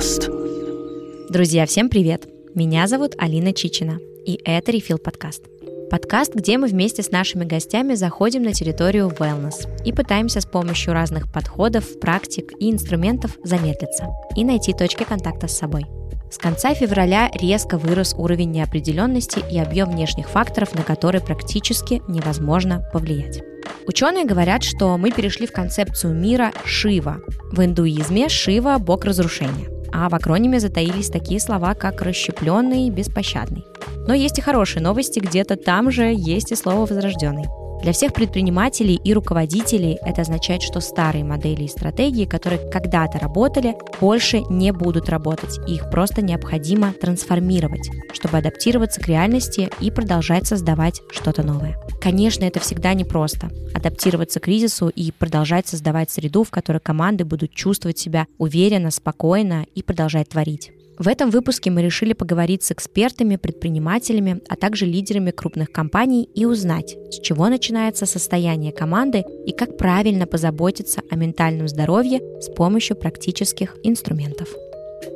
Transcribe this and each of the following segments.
подкаст. Друзья, всем привет! Меня зовут Алина Чичина, и это Refill подкаст. Подкаст, где мы вместе с нашими гостями заходим на территорию wellness и пытаемся с помощью разных подходов, практик и инструментов замедлиться и найти точки контакта с собой. С конца февраля резко вырос уровень неопределенности и объем внешних факторов, на которые практически невозможно повлиять. Ученые говорят, что мы перешли в концепцию мира Шива. В индуизме Шива – бог разрушения, а в акрониме затаились такие слова, как «расщепленный» «беспощадный». Но есть и хорошие новости, где-то там же есть и слово «возрожденный». Для всех предпринимателей и руководителей это означает, что старые модели и стратегии, которые когда-то работали, больше не будут работать, их просто необходимо трансформировать, чтобы адаптироваться к реальности и продолжать создавать что-то новое. Конечно, это всегда непросто – адаптироваться к кризису и продолжать создавать среду, в которой команды будут чувствовать себя уверенно, спокойно и продолжать творить. В этом выпуске мы решили поговорить с экспертами, предпринимателями, а также лидерами крупных компаний и узнать, с чего начинается состояние команды и как правильно позаботиться о ментальном здоровье с помощью практических инструментов.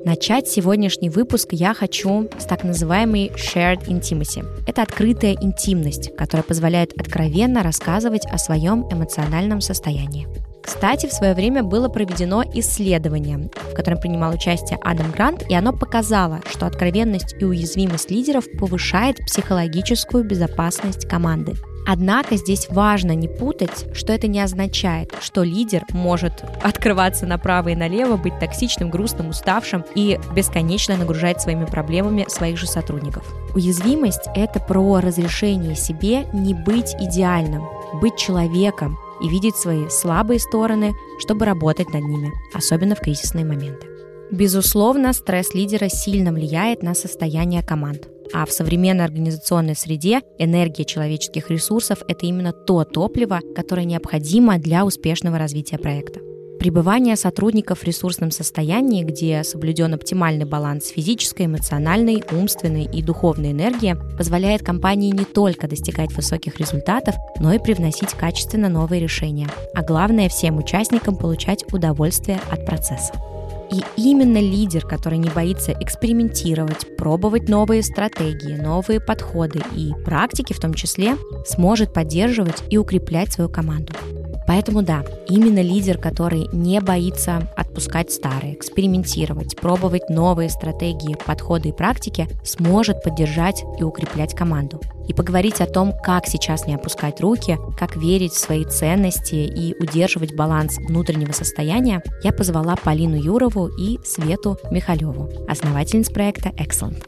Начать сегодняшний выпуск я хочу с так называемой shared intimacy. Это открытая интимность, которая позволяет откровенно рассказывать о своем эмоциональном состоянии. Кстати, в свое время было проведено исследование, в котором принимал участие Адам Грант, и оно показало, что откровенность и уязвимость лидеров повышает психологическую безопасность команды. Однако здесь важно не путать, что это не означает, что лидер может открываться направо и налево, быть токсичным, грустным, уставшим и бесконечно нагружать своими проблемами своих же сотрудников. Уязвимость — это про разрешение себе не быть идеальным, быть человеком, и видеть свои слабые стороны, чтобы работать над ними, особенно в кризисные моменты. Безусловно, стресс лидера сильно влияет на состояние команд. А в современной организационной среде энергия человеческих ресурсов – это именно то топливо, которое необходимо для успешного развития проекта. Пребывание сотрудников в ресурсном состоянии, где соблюден оптимальный баланс физической, эмоциональной, умственной и духовной энергии, позволяет компании не только достигать высоких результатов, но и привносить качественно новые решения, а главное всем участникам получать удовольствие от процесса. И именно лидер, который не боится экспериментировать, пробовать новые стратегии, новые подходы и практики в том числе, сможет поддерживать и укреплять свою команду. Поэтому да, именно лидер, который не боится отпускать старые, экспериментировать, пробовать новые стратегии, подходы и практики, сможет поддержать и укреплять команду. И поговорить о том, как сейчас не опускать руки, как верить в свои ценности и удерживать баланс внутреннего состояния, я позвала Полину Юрову и Свету Михалеву, основательниц проекта Excellent.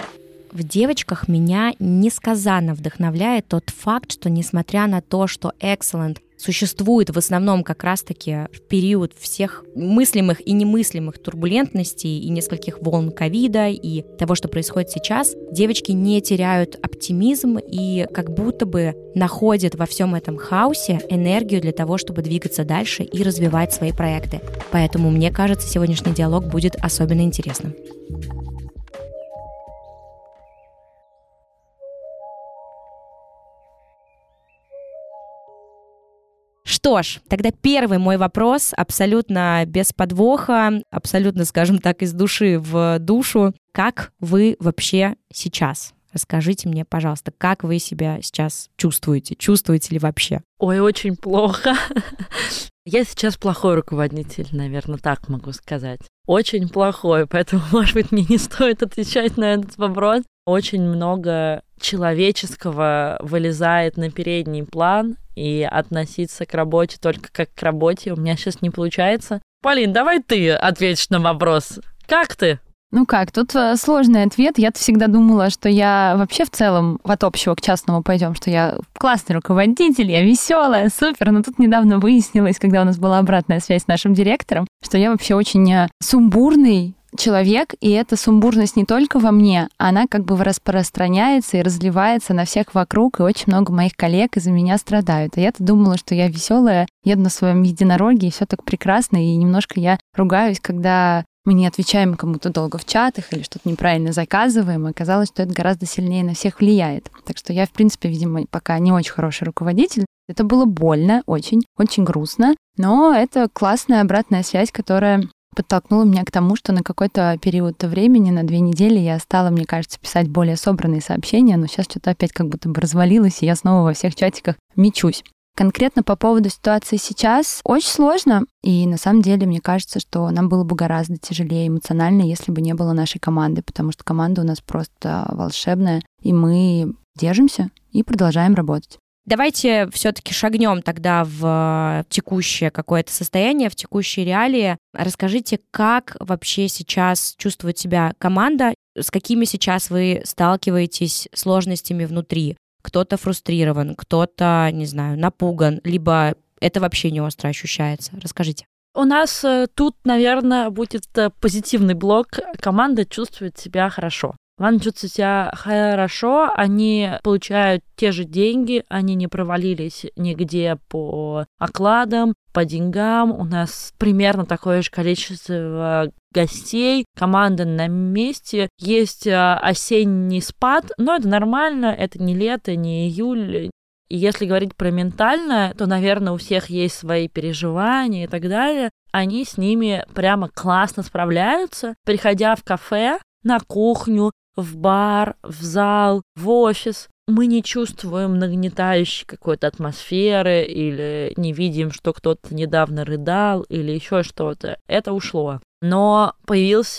В девочках меня несказанно вдохновляет тот факт, что несмотря на то, что Excellent существует в основном как раз-таки в период всех мыслимых и немыслимых турбулентностей и нескольких волн ковида и того, что происходит сейчас, девочки не теряют оптимизм и как будто бы находят во всем этом хаосе энергию для того, чтобы двигаться дальше и развивать свои проекты. Поэтому мне кажется, сегодняшний диалог будет особенно интересным. Что ж, тогда первый мой вопрос, абсолютно без подвоха, абсолютно, скажем так, из души в душу. Как вы вообще сейчас? Расскажите мне, пожалуйста, как вы себя сейчас чувствуете? Чувствуете ли вообще? Ой, очень плохо. Я сейчас плохой руководитель, наверное, так могу сказать. Очень плохой, поэтому, может быть, мне не стоит отвечать на этот вопрос. Очень много человеческого вылезает на передний план, и относиться к работе только как к работе у меня сейчас не получается. Полин, давай ты ответишь на вопрос. Как ты? Ну как, тут э, сложный ответ. Я-то всегда думала, что я вообще в целом от общего к частному пойдем, что я классный руководитель, я веселая, супер. Но тут недавно выяснилось, когда у нас была обратная связь с нашим директором, что я вообще очень э, сумбурный, человек, и эта сумбурность не только во мне, она как бы распространяется и разливается на всех вокруг, и очень много моих коллег из-за меня страдают. А я-то думала, что я веселая, еду на своем единороге, и все так прекрасно, и немножко я ругаюсь, когда мы не отвечаем кому-то долго в чатах или что-то неправильно заказываем, и оказалось, что это гораздо сильнее на всех влияет. Так что я, в принципе, видимо, пока не очень хороший руководитель. Это было больно, очень, очень грустно, но это классная обратная связь, которая подтолкнуло меня к тому, что на какой-то период времени, на две недели, я стала, мне кажется, писать более собранные сообщения, но сейчас что-то опять как будто бы развалилось, и я снова во всех чатиках мечусь. Конкретно по поводу ситуации сейчас очень сложно, и на самом деле мне кажется, что нам было бы гораздо тяжелее эмоционально, если бы не было нашей команды, потому что команда у нас просто волшебная, и мы держимся и продолжаем работать. Давайте все-таки шагнем тогда в текущее какое-то состояние, в текущие реалии. Расскажите, как вообще сейчас чувствует себя команда, с какими сейчас вы сталкиваетесь сложностями внутри? Кто-то фрустрирован, кто-то, не знаю, напуган, либо это вообще не остро ощущается. Расскажите. У нас э, тут, наверное, будет э, позитивный блок. Команда чувствует себя хорошо. Ван чувствует себя хорошо, они получают те же деньги, они не провалились нигде по окладам, по деньгам. У нас примерно такое же количество гостей, команда на месте. Есть а, осенний спад, но это нормально, это не лето, не июль, и если говорить про ментальное, то, наверное, у всех есть свои переживания и так далее. Они с ними прямо классно справляются. Приходя в кафе, на кухню, в бар, в зал, в офис, мы не чувствуем нагнетающей какой-то атмосферы или не видим, что кто-то недавно рыдал или еще что-то. Это ушло. Но появилась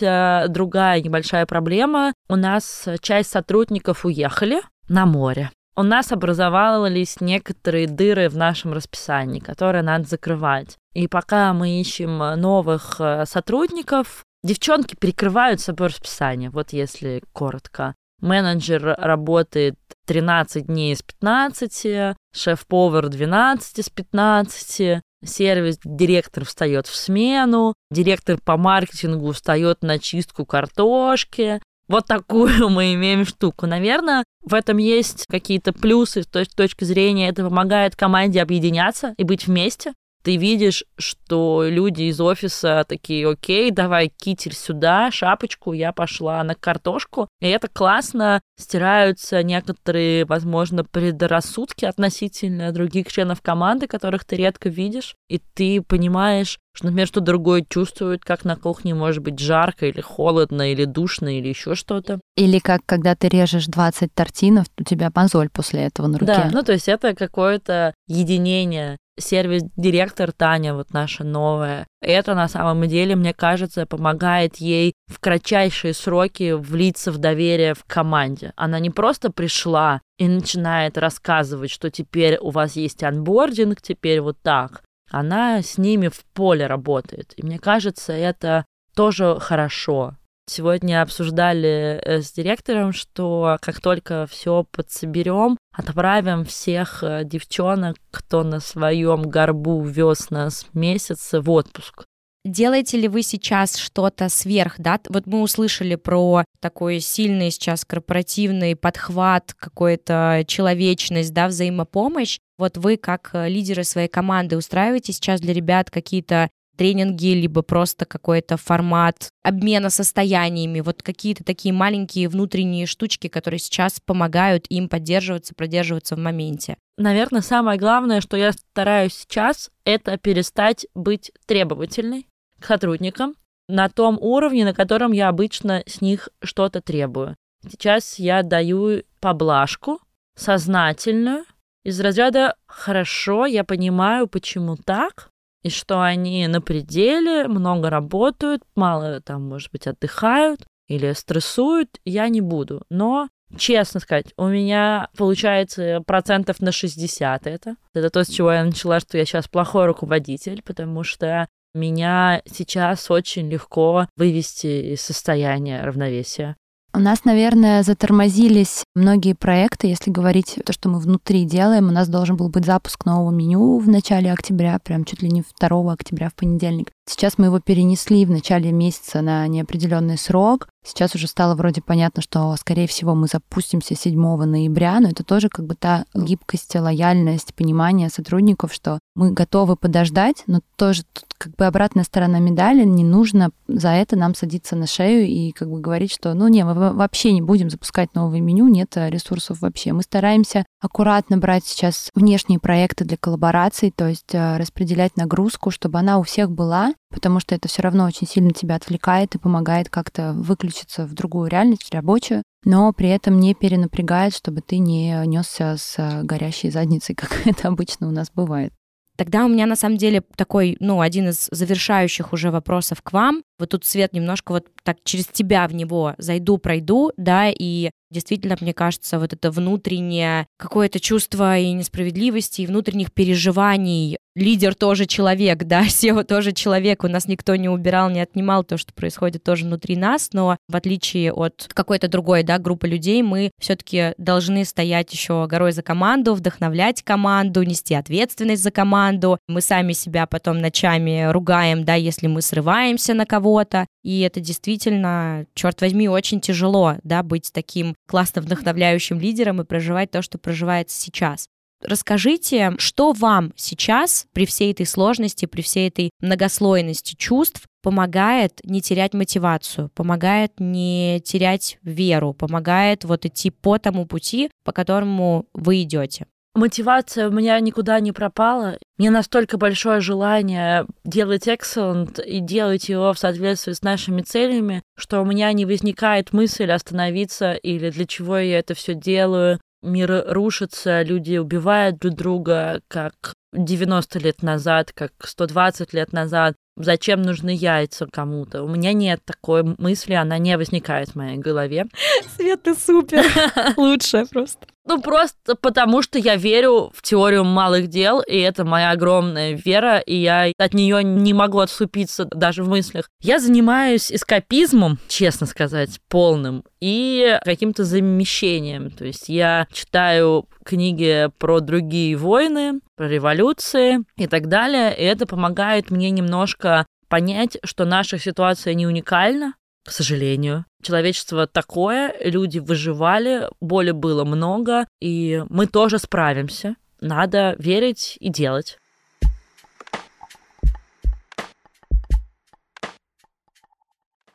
другая небольшая проблема. У нас часть сотрудников уехали на море. У нас образовались некоторые дыры в нашем расписании, которые надо закрывать. И пока мы ищем новых э, сотрудников, Девчонки перекрывают собой расписание, вот если коротко. Менеджер работает 13 дней из 15, шеф-повар 12 из 15, сервис-директор встает в смену, директор по маркетингу встает на чистку картошки. Вот такую мы имеем штуку. Наверное, в этом есть какие-то плюсы с точки зрения, это помогает команде объединяться и быть вместе ты видишь, что люди из офиса такие, окей, давай китель сюда, шапочку, я пошла на картошку. И это классно, стираются некоторые, возможно, предрассудки относительно других членов команды, которых ты редко видишь, и ты понимаешь, что, например, что другой чувствует, как на кухне может быть жарко или холодно, или душно, или еще что-то. Или как когда ты режешь 20 тортинов, у тебя мозоль после этого на руке. Да, ну то есть это какое-то единение сервис-директор Таня, вот наша новая, это на самом деле, мне кажется, помогает ей в кратчайшие сроки влиться в доверие в команде. Она не просто пришла и начинает рассказывать, что теперь у вас есть анбординг, теперь вот так. Она с ними в поле работает. И мне кажется, это тоже хорошо. Сегодня обсуждали э, с директором, что как только все подсоберем, отправим всех э, девчонок, кто на своем горбу вез нас месяц в отпуск. Делаете ли вы сейчас что-то сверх, да? Вот мы услышали про такой сильный сейчас корпоративный подхват, какую-то человечность, да, взаимопомощь. Вот вы, как э, лидеры своей команды, устраиваете сейчас для ребят какие-то тренинги, либо просто какой-то формат обмена состояниями, вот какие-то такие маленькие внутренние штучки, которые сейчас помогают им поддерживаться, продерживаться в моменте. Наверное, самое главное, что я стараюсь сейчас, это перестать быть требовательной к сотрудникам на том уровне, на котором я обычно с них что-то требую. Сейчас я даю поблажку сознательную из разряда «хорошо, я понимаю, почему так», и что они на пределе, много работают, мало там, может быть, отдыхают или стрессуют, я не буду. Но честно сказать, у меня получается процентов на 60 это. Это то, с чего я начала, что я сейчас плохой руководитель, потому что меня сейчас очень легко вывести из состояния равновесия. У нас, наверное, затормозились многие проекты. Если говорить то, что мы внутри делаем, у нас должен был быть запуск нового меню в начале октября, прям чуть ли не 2 октября в понедельник. Сейчас мы его перенесли в начале месяца на неопределенный срок. Сейчас уже стало вроде понятно, что, скорее всего, мы запустимся 7 ноября, но это тоже как бы та гибкость, лояльность, понимание сотрудников, что мы готовы подождать, но тоже тут как бы обратная сторона медали, не нужно за это нам садиться на шею и как бы говорить, что ну не, мы вообще не будем запускать новое меню, нет ресурсов вообще. Мы стараемся аккуратно брать сейчас внешние проекты для коллабораций, то есть э, распределять нагрузку, чтобы она у всех была, потому что это все равно очень сильно тебя отвлекает и помогает как-то выключиться в другую реальность, рабочую, но при этом не перенапрягает, чтобы ты не несся с горящей задницей, как это обычно у нас бывает. Тогда у меня на самом деле такой, ну, один из завершающих уже вопросов к вам. Вот тут Свет немножко вот так через тебя в него зайду, пройду, да, и действительно, мне кажется, вот это внутреннее какое-то чувство и несправедливости, и внутренних переживаний. Лидер тоже человек, да, SEO тоже человек, у нас никто не убирал, не отнимал то, что происходит тоже внутри нас, но в отличие от какой-то другой, да, группы людей, мы все-таки должны стоять еще горой за команду, вдохновлять команду, нести ответственность за команду. Мы сами себя потом ночами ругаем, да, если мы срываемся на кого-то, и это действительно, черт возьми, очень тяжело, да, быть таким классно вдохновляющим лидером и проживать то, что проживается сейчас. Расскажите, что вам сейчас при всей этой сложности, при всей этой многослойности чувств помогает не терять мотивацию, помогает не терять веру, помогает вот идти по тому пути, по которому вы идете мотивация у меня никуда не пропала. Мне настолько большое желание делать excellent и делать его в соответствии с нашими целями, что у меня не возникает мысль остановиться или для чего я это все делаю. Мир рушится, люди убивают друг друга, как 90 лет назад, как 120 лет назад. Зачем нужны яйца кому-то? У меня нет такой мысли, она не возникает в моей голове. Свет, ты супер. Лучшая просто. Ну, просто потому что я верю в теорию малых дел, и это моя огромная вера, и я от нее не могу отступиться даже в мыслях. Я занимаюсь эскапизмом, честно сказать, полным, и каким-то замещением. То есть я читаю книги про другие войны, про революции и так далее, и это помогает мне немножко понять, что наша ситуация не уникальна, к сожалению. Человечество такое, люди выживали, боли было много, и мы тоже справимся. Надо верить и делать.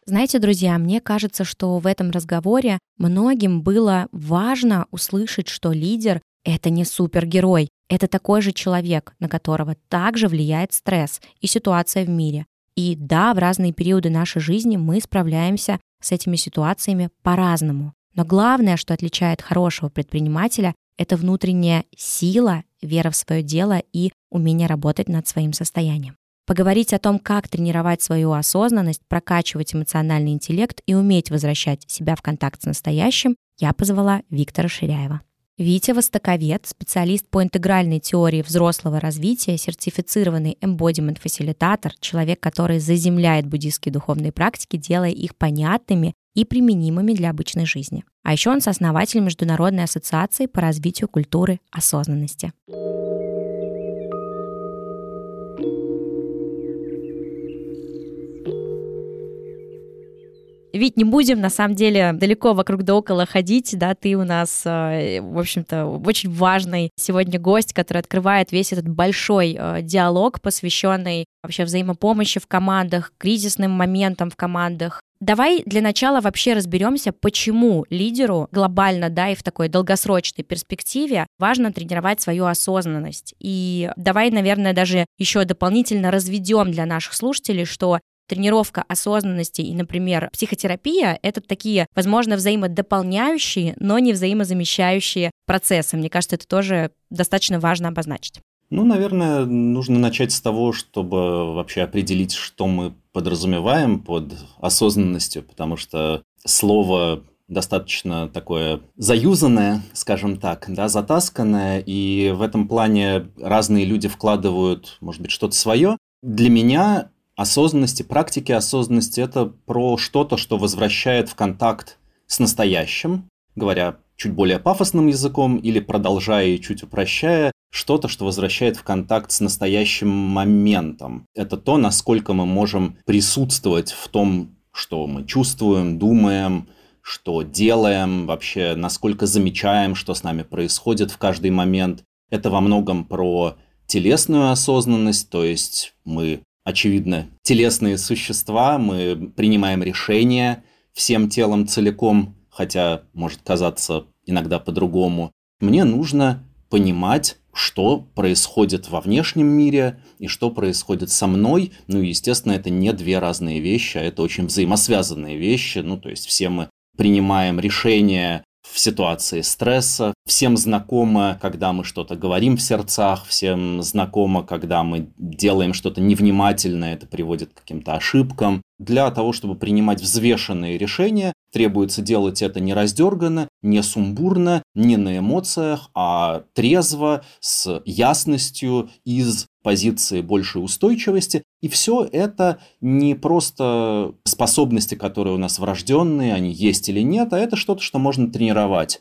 Знаете, друзья, мне кажется, что в этом разговоре многим было важно услышать, что лидер — это не супергерой, это такой же человек, на которого также влияет стресс и ситуация в мире. И да, в разные периоды нашей жизни мы справляемся с этими ситуациями по-разному. Но главное, что отличает хорошего предпринимателя, это внутренняя сила, вера в свое дело и умение работать над своим состоянием. Поговорить о том, как тренировать свою осознанность, прокачивать эмоциональный интеллект и уметь возвращать себя в контакт с настоящим, я позвала Виктора Ширяева. Витя Востоковед, специалист по интегральной теории взрослого развития, сертифицированный embodiment-фасилитатор, человек, который заземляет буддийские духовные практики, делая их понятными и применимыми для обычной жизни. А еще он сооснователь Международной ассоциации по развитию культуры осознанности. Ведь не будем, на самом деле, далеко вокруг да около ходить, да, ты у нас, э, в общем-то, очень важный сегодня гость, который открывает весь этот большой э, диалог, посвященный вообще взаимопомощи в командах, кризисным моментам в командах, Давай для начала вообще разберемся, почему лидеру глобально, да, и в такой долгосрочной перспективе важно тренировать свою осознанность. И давай, наверное, даже еще дополнительно разведем для наших слушателей, что тренировка осознанности и, например, психотерапия — это такие, возможно, взаимодополняющие, но не взаимозамещающие процессы. Мне кажется, это тоже достаточно важно обозначить. Ну, наверное, нужно начать с того, чтобы вообще определить, что мы подразумеваем под осознанностью, потому что слово достаточно такое заюзанное, скажем так, да, затасканное, и в этом плане разные люди вкладывают, может быть, что-то свое. Для меня осознанности, практики осознанности – это про что-то, что возвращает в контакт с настоящим, говоря чуть более пафосным языком или продолжая и чуть упрощая, что-то, что возвращает в контакт с настоящим моментом. Это то, насколько мы можем присутствовать в том, что мы чувствуем, думаем, что делаем, вообще насколько замечаем, что с нами происходит в каждый момент. Это во многом про телесную осознанность, то есть мы очевидно, телесные существа, мы принимаем решения всем телом целиком, хотя может казаться иногда по-другому. Мне нужно понимать, что происходит во внешнем мире и что происходит со мной. Ну, естественно, это не две разные вещи, а это очень взаимосвязанные вещи. Ну, то есть все мы принимаем решения в ситуации стресса. Всем знакомо, когда мы что-то говорим в сердцах, всем знакомо, когда мы делаем что-то невнимательно, это приводит к каким-то ошибкам. Для того, чтобы принимать взвешенные решения, требуется делать это не раздерганно, не сумбурно, не на эмоциях, а трезво, с ясностью, из позиции большей устойчивости. И все это не просто способности, которые у нас врожденные, они есть или нет, а это что-то, что можно тренировать.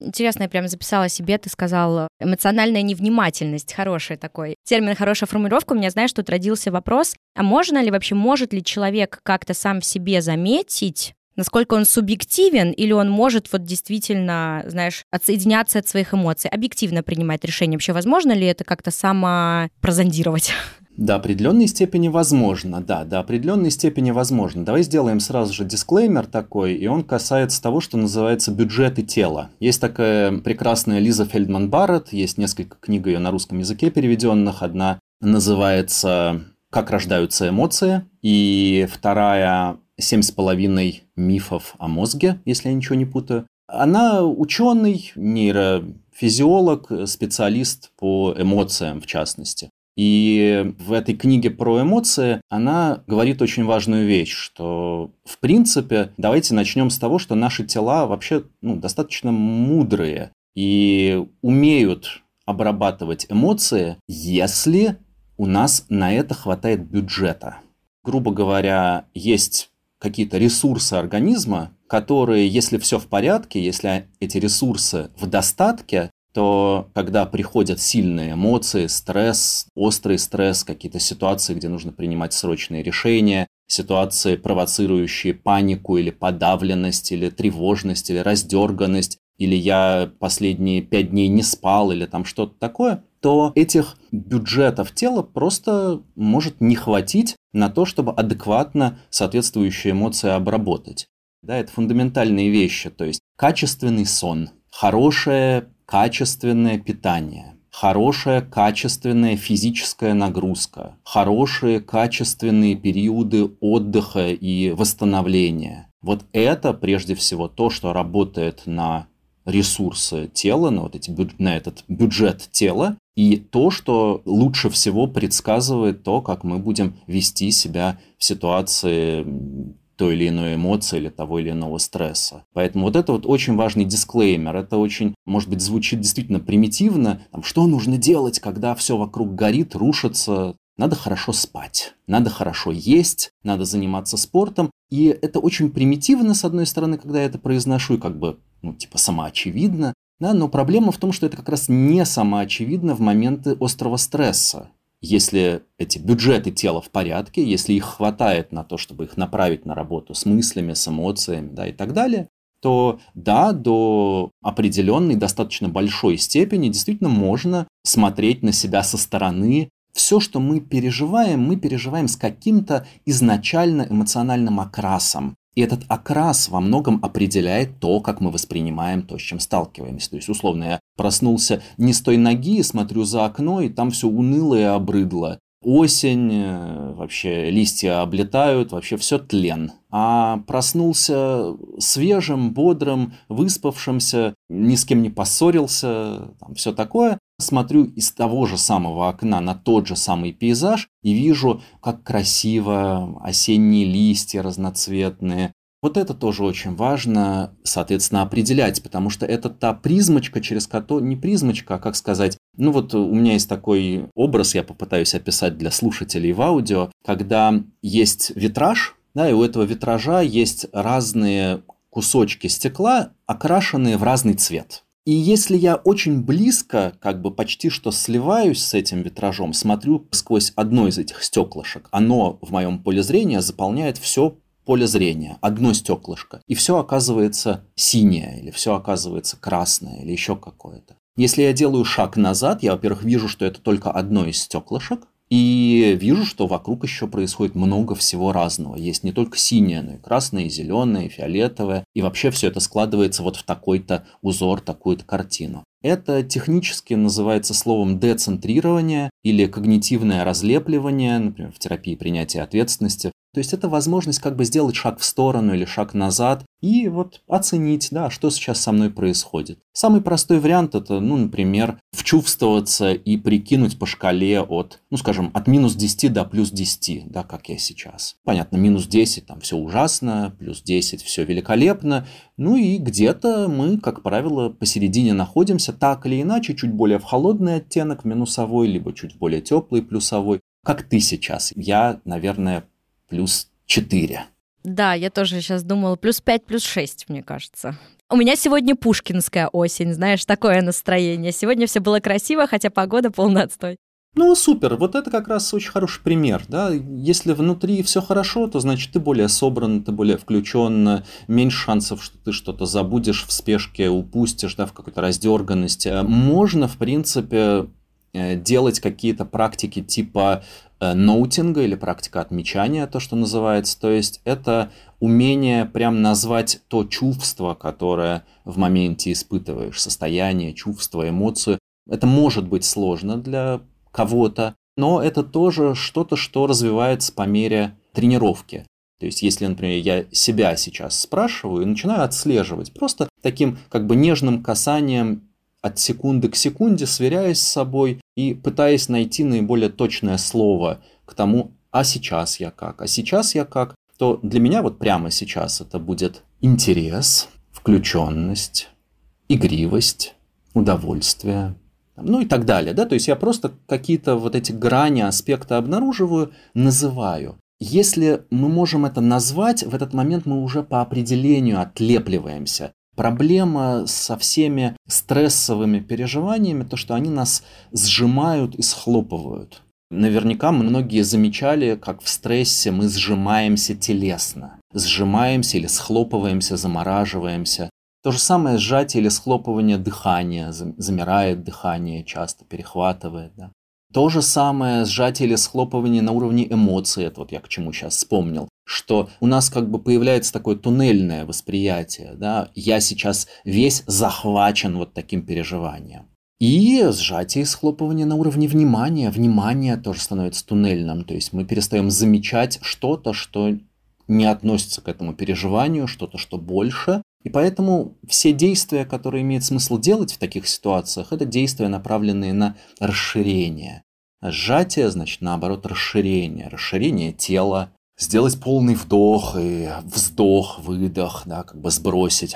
Интересно, я прямо записала себе, ты сказал, эмоциональная невнимательность, хороший такой термин, хорошая формулировка. У меня, знаешь, тут родился вопрос, а можно ли вообще, может ли человек как-то сам в себе заметить, насколько он субъективен, или он может вот действительно, знаешь, отсоединяться от своих эмоций, объективно принимать решения. Вообще возможно ли это как-то самопрозондировать? До определенной степени возможно, да, до определенной степени возможно. Давай сделаем сразу же дисклеймер такой, и он касается того, что называется бюджеты тела. Есть такая прекрасная Лиза Фельдман Барретт, есть несколько книг ее на русском языке переведенных. Одна называется «Как рождаются эмоции», и вторая «Семь с половиной мифов о мозге», если я ничего не путаю. Она ученый, нейрофизиолог, специалист по эмоциям в частности. И в этой книге про эмоции она говорит очень важную вещь, что в принципе давайте начнем с того, что наши тела вообще ну, достаточно мудрые и умеют обрабатывать эмоции, если у нас на это хватает бюджета. Грубо говоря, есть какие-то ресурсы организма, которые, если все в порядке, если эти ресурсы в достатке, то когда приходят сильные эмоции, стресс, острый стресс, какие-то ситуации, где нужно принимать срочные решения, ситуации, провоцирующие панику или подавленность, или тревожность, или раздерганность, или я последние пять дней не спал, или там что-то такое, то этих бюджетов тела просто может не хватить на то, чтобы адекватно соответствующие эмоции обработать. Да, это фундаментальные вещи, то есть качественный сон, хорошее качественное питание, хорошая качественная физическая нагрузка, хорошие качественные периоды отдыха и восстановления. Вот это прежде всего то, что работает на ресурсы тела, на, вот эти, на этот бюджет тела, и то, что лучше всего предсказывает то, как мы будем вести себя в ситуации той или иной эмоции или того или иного стресса. Поэтому вот это вот очень важный дисклеймер. Это очень, может быть, звучит действительно примитивно. Там, что нужно делать, когда все вокруг горит, рушится? Надо хорошо спать, надо хорошо есть, надо заниматься спортом. И это очень примитивно, с одной стороны, когда я это произношу, и как бы, ну, типа, самоочевидно. Да, но проблема в том, что это как раз не самоочевидно в моменты острого стресса. Если эти бюджеты тела в порядке, если их хватает на то, чтобы их направить на работу с мыслями, с эмоциями да, и так далее, то да, до определенной, достаточно большой степени действительно можно смотреть на себя со стороны. Все, что мы переживаем, мы переживаем с каким-то изначально эмоциональным окрасом. И этот окрас во многом определяет то, как мы воспринимаем то, с чем сталкиваемся. То есть, условно, я проснулся не с той ноги, смотрю за окно, и там все уныло и обрыдло. Осень, э, вообще листья облетают, вообще все тлен. А проснулся свежим, бодрым, выспавшимся, ни с кем не поссорился, там все такое. Смотрю из того же самого окна на тот же самый пейзаж и вижу, как красиво осенние листья разноцветные, вот это тоже очень важно, соответственно, определять, потому что это та призмочка, через которую... Не призмочка, а как сказать... Ну вот у меня есть такой образ, я попытаюсь описать для слушателей в аудио, когда есть витраж, да, и у этого витража есть разные кусочки стекла, окрашенные в разный цвет. И если я очень близко, как бы почти что сливаюсь с этим витражом, смотрю сквозь одно из этих стеклышек, оно в моем поле зрения заполняет все поле зрения, одно стеклышко, и все оказывается синее, или все оказывается красное, или еще какое-то. Если я делаю шаг назад, я, во-первых, вижу, что это только одно из стеклышек, и вижу, что вокруг еще происходит много всего разного. Есть не только синее, но и красное, и зеленое, и фиолетовое. И вообще все это складывается вот в такой-то узор, такую-то картину. Это технически называется словом децентрирование или когнитивное разлепливание, например, в терапии принятия ответственности. То есть это возможность как бы сделать шаг в сторону или шаг назад и вот оценить, да, что сейчас со мной происходит. Самый простой вариант это, ну, например, вчувствоваться и прикинуть по шкале от, ну, скажем, от минус 10 до плюс 10, да, как я сейчас. Понятно, минус 10 там все ужасно, плюс 10 все великолепно, ну и где-то мы, как правило, посередине находимся, так или иначе, чуть более в холодный оттенок, минусовой, либо чуть более теплый, плюсовой. Как ты сейчас? Я, наверное, плюс 4. Да, я тоже сейчас думала, плюс 5, плюс 6, мне кажется. У меня сегодня пушкинская осень, знаешь, такое настроение. Сегодня все было красиво, хотя погода полный отстой. Ну, супер, вот это как раз очень хороший пример, да, если внутри все хорошо, то значит ты более собран, ты более включен, меньше шансов, что ты что-то забудешь в спешке, упустишь, да, в какой-то раздерганности. Можно, в принципе, делать какие-то практики типа Э, ноутинга или практика отмечания, то, что называется. То есть это умение прям назвать то чувство, которое в моменте испытываешь, состояние, чувство, эмоцию. Это может быть сложно для кого-то, но это тоже что-то, что развивается по мере тренировки. То есть, если, например, я себя сейчас спрашиваю и начинаю отслеживать, просто таким как бы нежным касанием от секунды к секунде, сверяясь с собой и пытаясь найти наиболее точное слово к тому, а сейчас я как, а сейчас я как, то для меня вот прямо сейчас это будет интерес, включенность, игривость, удовольствие, ну и так далее. Да? То есть я просто какие-то вот эти грани, аспекты обнаруживаю, называю. Если мы можем это назвать, в этот момент мы уже по определению отлепливаемся Проблема со всеми стрессовыми переживаниями, то, что они нас сжимают и схлопывают. Наверняка многие замечали, как в стрессе мы сжимаемся телесно. Сжимаемся или схлопываемся, замораживаемся. То же самое сжатие или схлопывание дыхания, замирает дыхание, часто перехватывает. Да? То же самое сжатие или схлопывание на уровне эмоций, это вот я к чему сейчас вспомнил, что у нас как бы появляется такое туннельное восприятие, да, я сейчас весь захвачен вот таким переживанием. И сжатие и схлопывание на уровне внимания. Внимание тоже становится туннельным, то есть мы перестаем замечать что-то, что не относится к этому переживанию, что-то, что больше. И поэтому все действия, которые имеет смысл делать в таких ситуациях, это действия, направленные на расширение. Сжатие, значит, наоборот, расширение. Расширение тела, сделать полный вдох и вздох, выдох, да, как бы сбросить,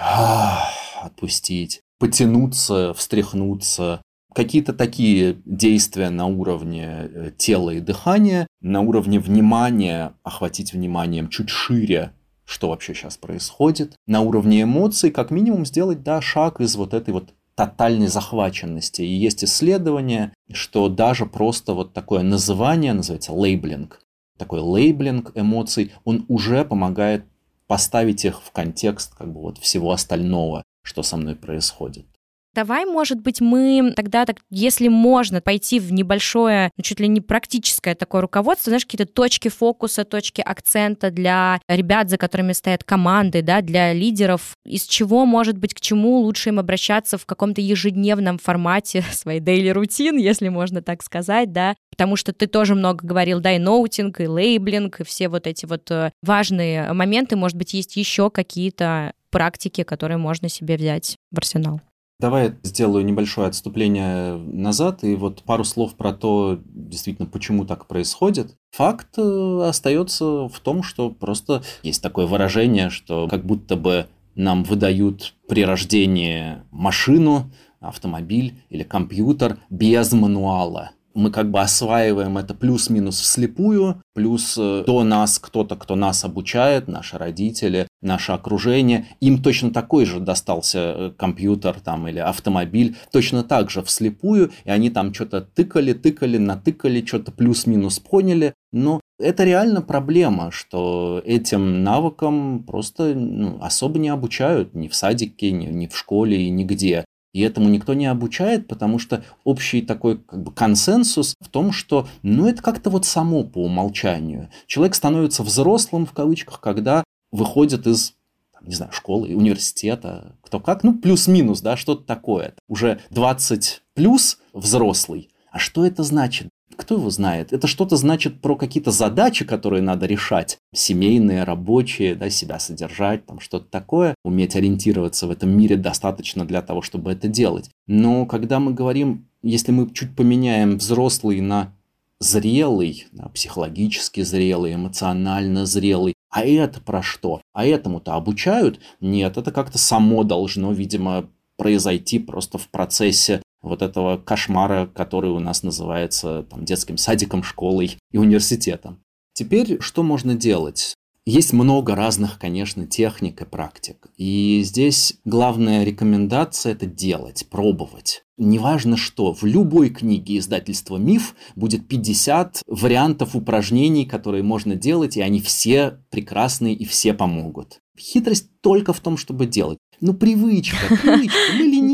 отпустить, потянуться, встряхнуться. Какие-то такие действия на уровне э, тела и дыхания, на уровне внимания, охватить вниманием чуть шире, что вообще сейчас происходит, на уровне эмоций, как минимум сделать, да, шаг из вот этой вот тотальной захваченности. И есть исследование, что даже просто вот такое называние, называется лейблинг, такой лейблинг эмоций, он уже помогает поставить их в контекст как бы вот всего остального, что со мной происходит. Давай, может быть, мы тогда, так, если можно, пойти в небольшое, ну, чуть ли не практическое такое руководство, знаешь, какие-то точки фокуса, точки акцента для ребят, за которыми стоят команды, да, для лидеров, из чего, может быть, к чему лучше им обращаться в каком-то ежедневном формате своей daily рутин, если можно так сказать, да, потому что ты тоже много говорил, да, и ноутинг, и лейблинг, и все вот эти вот э, важные моменты, может быть, есть еще какие-то практики, которые можно себе взять в арсенал. Давай я сделаю небольшое отступление назад и вот пару слов про то, действительно, почему так происходит. Факт э, остается в том, что просто есть такое выражение, что как будто бы нам выдают при рождении машину, автомобиль или компьютер без мануала мы как бы осваиваем это плюс-минус вслепую, плюс э, до нас кто-то, кто нас обучает, наши родители, наше окружение, им точно такой же достался э, компьютер там или автомобиль, точно так же вслепую, и они там что-то тыкали, тыкали, натыкали, что-то плюс-минус поняли, но это реально проблема, что этим навыкам просто ну, особо не обучают ни в садике, ни, ни в школе и нигде. И этому никто не обучает, потому что общий такой как бы консенсус в том, что ну это как-то вот само по умолчанию. Человек становится взрослым в кавычках, когда выходит из не знаю, школы, университета, кто как, ну, плюс-минус, да, что-то такое. Уже 20 плюс взрослый. А что это значит? Кто его знает? Это что-то значит про какие-то задачи, которые надо решать. Семейные, рабочие, да, себя содержать, там что-то такое. Уметь ориентироваться в этом мире достаточно для того, чтобы это делать. Но когда мы говорим, если мы чуть поменяем взрослый на зрелый, да, психологически зрелый, эмоционально зрелый. А это про что? А этому-то обучают? Нет, это как-то само должно, видимо, произойти просто в процессе вот этого кошмара, который у нас называется там, детским садиком, школой и университетом. Теперь что можно делать? Есть много разных, конечно, техник и практик. И здесь главная рекомендация – это делать, пробовать. Неважно что, в любой книге издательства «Миф» будет 50 вариантов упражнений, которые можно делать, и они все прекрасные и все помогут. Хитрость только в том, чтобы делать. Ну, привычка, привычка. Мы ленивые,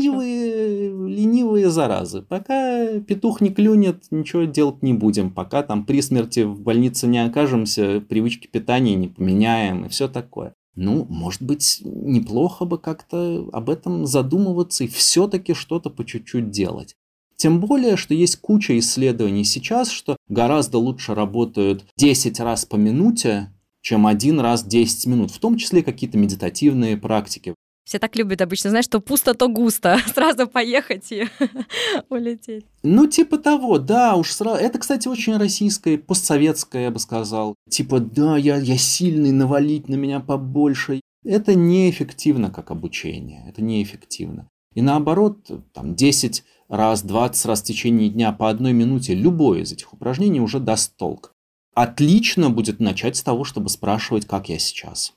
ленивые заразы. Пока петух не клюнет, ничего делать не будем. Пока там при смерти в больнице не окажемся, привычки питания не поменяем и все такое. Ну, может быть, неплохо бы как-то об этом задумываться и все-таки что-то по чуть-чуть делать. Тем более, что есть куча исследований сейчас, что гораздо лучше работают 10 раз по минуте, чем один раз 10 минут, в том числе какие-то медитативные практики. Все так любят обычно, знаешь, что пусто, то густо. Сразу поехать и улететь. Ну, типа того, да, уж сразу. Это, кстати, очень российское, постсоветское, я бы сказал. Типа, да, я, я сильный, навалить на меня побольше. Это неэффективно как обучение. Это неэффективно. И наоборот, там 10 раз, 20 раз в течение дня по одной минуте любое из этих упражнений уже даст толк. Отлично будет начать с того, чтобы спрашивать, как я сейчас.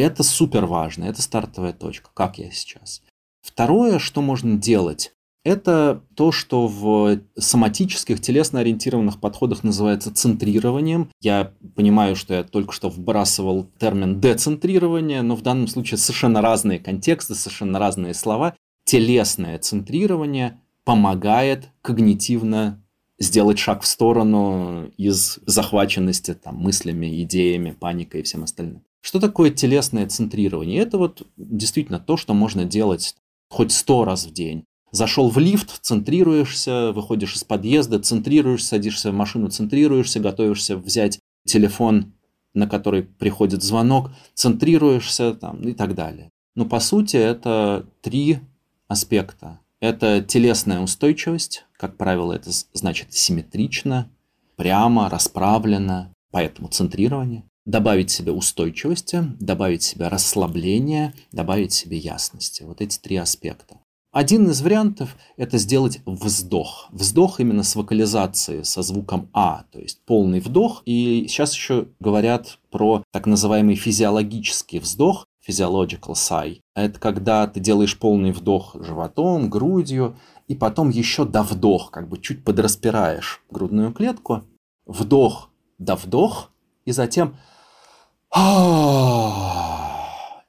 Это супер важно, это стартовая точка, как я сейчас. Второе, что можно делать, это то, что в соматических, телесно-ориентированных подходах называется центрированием. Я понимаю, что я только что вбрасывал термин децентрирование, но в данном случае совершенно разные контексты, совершенно разные слова. Телесное центрирование помогает когнитивно сделать шаг в сторону из захваченности там, мыслями, идеями, паникой и всем остальным. Что такое телесное центрирование? Это вот действительно то, что можно делать хоть сто раз в день. Зашел в лифт, центрируешься, выходишь из подъезда, центрируешься, садишься в машину, центрируешься, готовишься взять телефон, на который приходит звонок, центрируешься там, и так далее. Но по сути это три аспекта. Это телесная устойчивость, как правило, это значит симметрично, прямо, расправлено, поэтому центрирование добавить себе устойчивости, добавить себе расслабления, добавить себе ясности. Вот эти три аспекта. Один из вариантов – это сделать вздох. Вздох именно с вокализацией, со звуком «а», то есть полный вдох. И сейчас еще говорят про так называемый физиологический вздох, physiological sigh. Это когда ты делаешь полный вдох животом, грудью, и потом еще до вдох, как бы чуть подраспираешь грудную клетку. Вдох, до вдох, и затем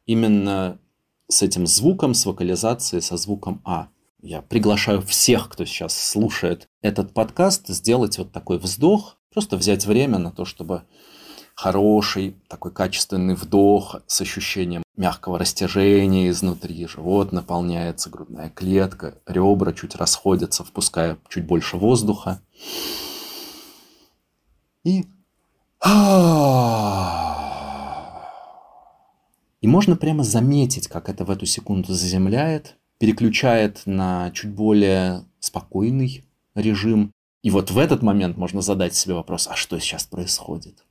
Именно с этим звуком, с вокализацией, со звуком А. Я приглашаю всех, кто сейчас слушает этот подкаст, сделать вот такой вздох, просто взять время на то, чтобы хороший, такой качественный вдох с ощущением мягкого растяжения изнутри, живот наполняется, грудная клетка, ребра чуть расходятся, впуская чуть больше воздуха. И и можно прямо заметить, как это в эту секунду заземляет, переключает на чуть более спокойный режим. И вот в этот момент можно задать себе вопрос, а что сейчас происходит?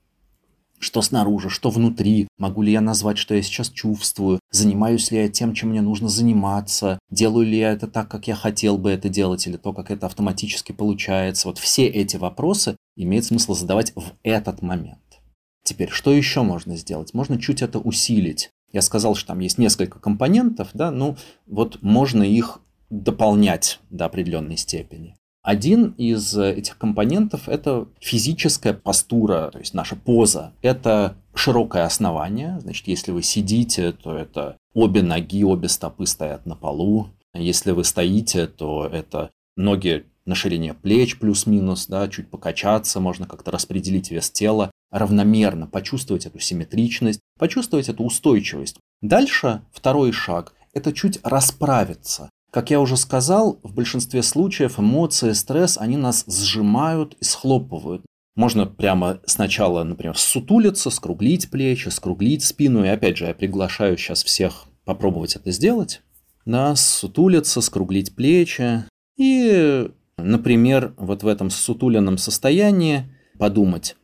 Что снаружи, что внутри? Могу ли я назвать, что я сейчас чувствую? Занимаюсь ли я тем, чем мне нужно заниматься? Делаю ли я это так, как я хотел бы это делать, или то, как это автоматически получается? Вот все эти вопросы имеет смысл задавать в этот момент. Теперь, что еще можно сделать? Можно чуть это усилить. Я сказал, что там есть несколько компонентов, да, ну вот можно их дополнять до определенной степени. Один из этих компонентов – это физическая постура, то есть наша поза. Это широкое основание, значит, если вы сидите, то это обе ноги, обе стопы стоят на полу. Если вы стоите, то это ноги на ширине плеч плюс-минус, да, чуть покачаться, можно как-то распределить вес тела равномерно, почувствовать эту симметричность, почувствовать эту устойчивость. Дальше второй шаг – это чуть расправиться. Как я уже сказал, в большинстве случаев эмоции, стресс, они нас сжимают и схлопывают. Можно прямо сначала, например, сутулиться, скруглить плечи, скруглить спину. И опять же, я приглашаю сейчас всех попробовать это сделать. Да, сутулиться, скруглить плечи. И, например, вот в этом сутуленном состоянии подумать,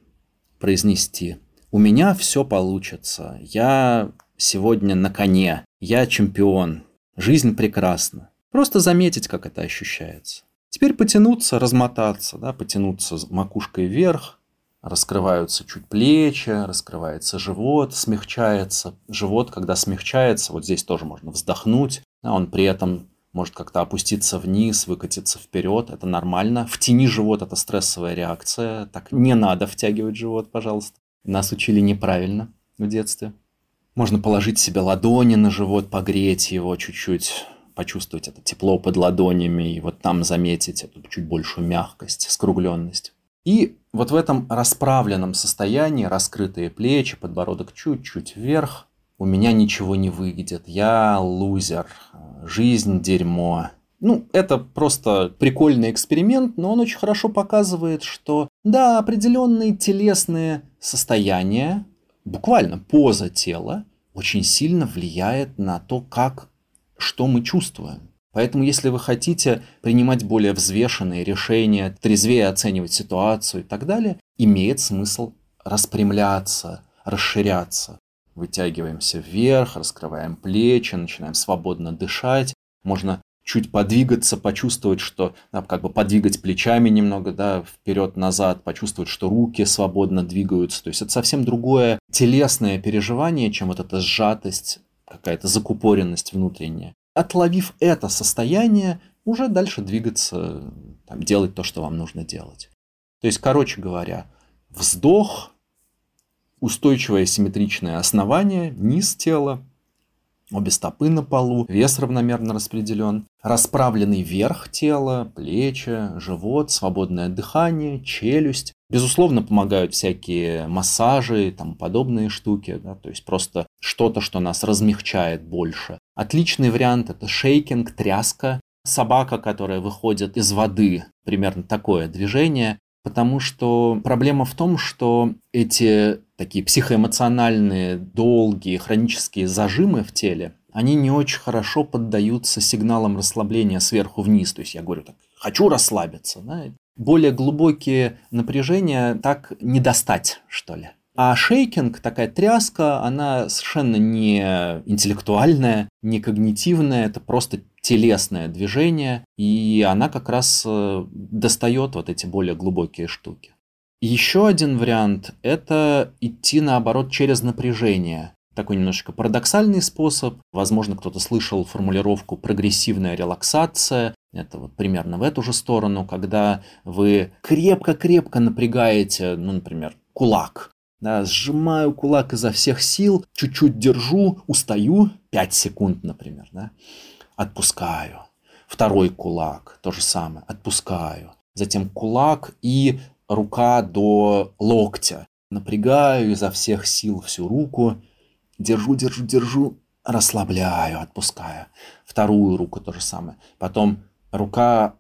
произнести «У меня все получится, я сегодня на коне, я чемпион, жизнь прекрасна». Просто заметить, как это ощущается. Теперь потянуться, размотаться, да, потянуться макушкой вверх, раскрываются чуть плечи, раскрывается живот, смягчается. Живот, когда смягчается, вот здесь тоже можно вздохнуть, а он при этом может как-то опуститься вниз, выкатиться вперед, это нормально. Втяни живот, это стрессовая реакция, так не надо втягивать живот, пожалуйста. Нас учили неправильно в детстве. Можно положить себе ладони на живот, погреть его чуть-чуть, почувствовать это тепло под ладонями и вот там заметить эту чуть большую мягкость, скругленность. И вот в этом расправленном состоянии, раскрытые плечи, подбородок чуть-чуть вверх, у меня ничего не выйдет, я лузер, жизнь дерьмо. Ну, это просто прикольный эксперимент, но он очень хорошо показывает, что да, определенные телесные состояния, буквально поза тела, очень сильно влияет на то, как что мы чувствуем. Поэтому, если вы хотите принимать более взвешенные решения, трезвее оценивать ситуацию и так далее, имеет смысл распрямляться, расширяться. Вытягиваемся вверх, раскрываем плечи, начинаем свободно дышать. Можно чуть подвигаться, почувствовать, что да, как бы подвигать плечами немного, да, вперед-назад, почувствовать, что руки свободно двигаются. То есть это совсем другое телесное переживание, чем вот эта сжатость какая-то закупоренность внутренняя. Отловив это состояние, уже дальше двигаться, там, делать то, что вам нужно делать. То есть, короче говоря, вздох, устойчивое симметричное основание, низ тела, обе стопы на полу, вес равномерно распределен, расправленный верх тела, плечи, живот, свободное дыхание, челюсть. Безусловно, помогают всякие массажи и тому подобные штуки, да, то есть просто что-то, что нас размягчает больше. Отличный вариант – это шейкинг, тряска, собака, которая выходит из воды, примерно такое движение, потому что проблема в том, что эти такие психоэмоциональные, долгие, хронические зажимы в теле, они не очень хорошо поддаются сигналам расслабления сверху вниз. То есть я говорю так, хочу расслабиться. Да? более глубокие напряжения так не достать, что ли. А шейкинг, такая тряска, она совершенно не интеллектуальная, не когнитивная, это просто телесное движение, и она как раз э, достает вот эти более глубокие штуки. Еще один вариант – это идти, наоборот, через напряжение. Такой немножечко парадоксальный способ. Возможно, кто-то слышал формулировку «прогрессивная релаксация». Это вот примерно в эту же сторону, когда вы крепко-крепко напрягаете, ну, например, кулак. Да, сжимаю кулак изо всех сил, чуть-чуть держу, устаю, 5 секунд, например, да, отпускаю. Второй кулак, то же самое, отпускаю. Затем кулак и рука до локтя. Напрягаю изо всех сил всю руку, держу, держу, держу, расслабляю, отпускаю. Вторую руку то же самое. Потом рука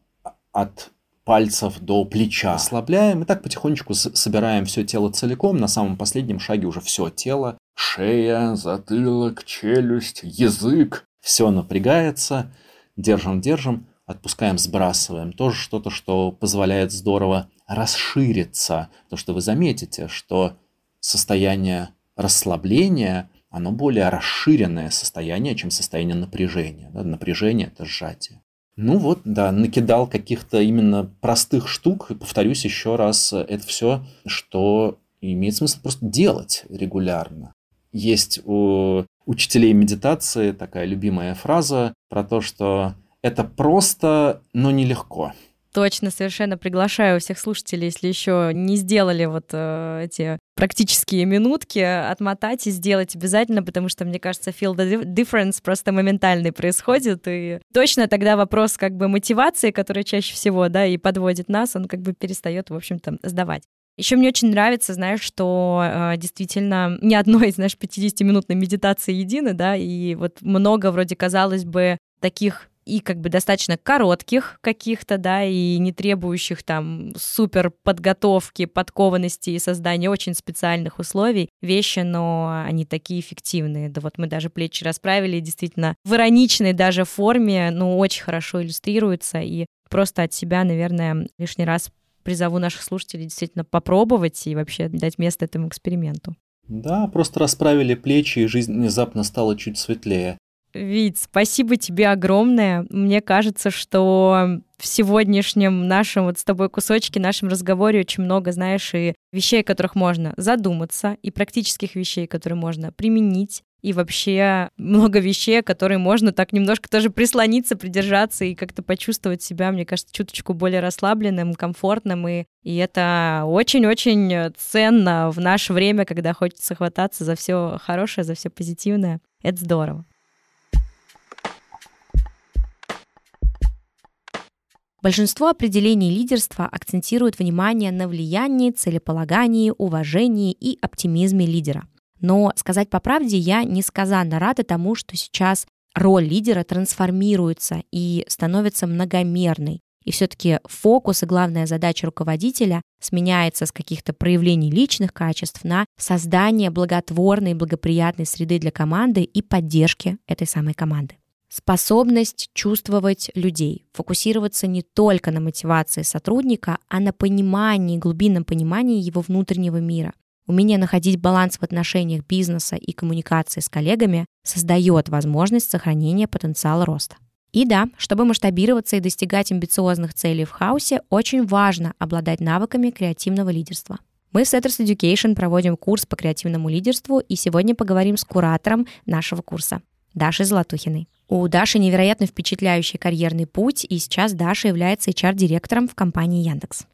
от пальцев до плеча. Расслабляем и так потихонечку собираем все тело целиком. На самом последнем шаге уже все тело. Шея, затылок, челюсть, язык. Все напрягается. Держим, держим. Отпускаем, сбрасываем. Тоже что-то, что позволяет здорово расшириться. То, что вы заметите, что состояние расслабления, оно более расширенное состояние, чем состояние напряжения. Да? Напряжение – это сжатие. Ну вот, да, накидал каких-то именно простых штук. И повторюсь еще раз, это все, что имеет смысл просто делать регулярно. Есть у учителей медитации такая любимая фраза про то, что это просто, но нелегко. Точно, совершенно приглашаю всех слушателей, если еще не сделали вот э, эти практические минутки, отмотать и сделать обязательно, потому что, мне кажется, feel the difference просто моментальный происходит, и точно тогда вопрос как бы мотивации, который чаще всего, да, и подводит нас, он как бы перестает, в общем-то, сдавать. Еще мне очень нравится, знаешь, что э, действительно ни одной, знаешь, 50-минутной медитации едины, да, и вот много вроде, казалось бы, таких и как бы достаточно коротких каких-то, да, и не требующих там супер подготовки, подкованности и создания очень специальных условий вещи, но они такие эффективные. Да вот мы даже плечи расправили, действительно, в ироничной даже форме, ну, очень хорошо иллюстрируется, и просто от себя, наверное, лишний раз призову наших слушателей действительно попробовать и вообще дать место этому эксперименту. Да, просто расправили плечи, и жизнь внезапно стала чуть светлее. Вить, спасибо тебе огромное. Мне кажется, что в сегодняшнем нашем вот с тобой кусочке, нашем разговоре очень много, знаешь, и вещей, о которых можно задуматься, и практических вещей, которые можно применить, и вообще много вещей, которые можно так немножко тоже прислониться, придержаться и как-то почувствовать себя, мне кажется, чуточку более расслабленным, комфортным, и, и это очень-очень ценно в наше время, когда хочется хвататься за все хорошее, за все позитивное. Это здорово. Большинство определений лидерства акцентирует внимание на влиянии, целеполагании, уважении и оптимизме лидера. Но сказать по правде, я несказанно рада тому, что сейчас роль лидера трансформируется и становится многомерной. И все-таки фокус и главная задача руководителя сменяется с каких-то проявлений личных качеств на создание благотворной и благоприятной среды для команды и поддержки этой самой команды. Способность чувствовать людей, фокусироваться не только на мотивации сотрудника, а на понимании, глубинном понимании его внутреннего мира. Умение находить баланс в отношениях бизнеса и коммуникации с коллегами создает возможность сохранения потенциала роста. И да, чтобы масштабироваться и достигать амбициозных целей в хаосе, очень важно обладать навыками креативного лидерства. Мы в Setters Education проводим курс по креативному лидерству, и сегодня поговорим с куратором нашего курса, Дашей Золотухиной. У Даши невероятно впечатляющий карьерный путь, и сейчас Даша является HR-директором в компании Яндекс.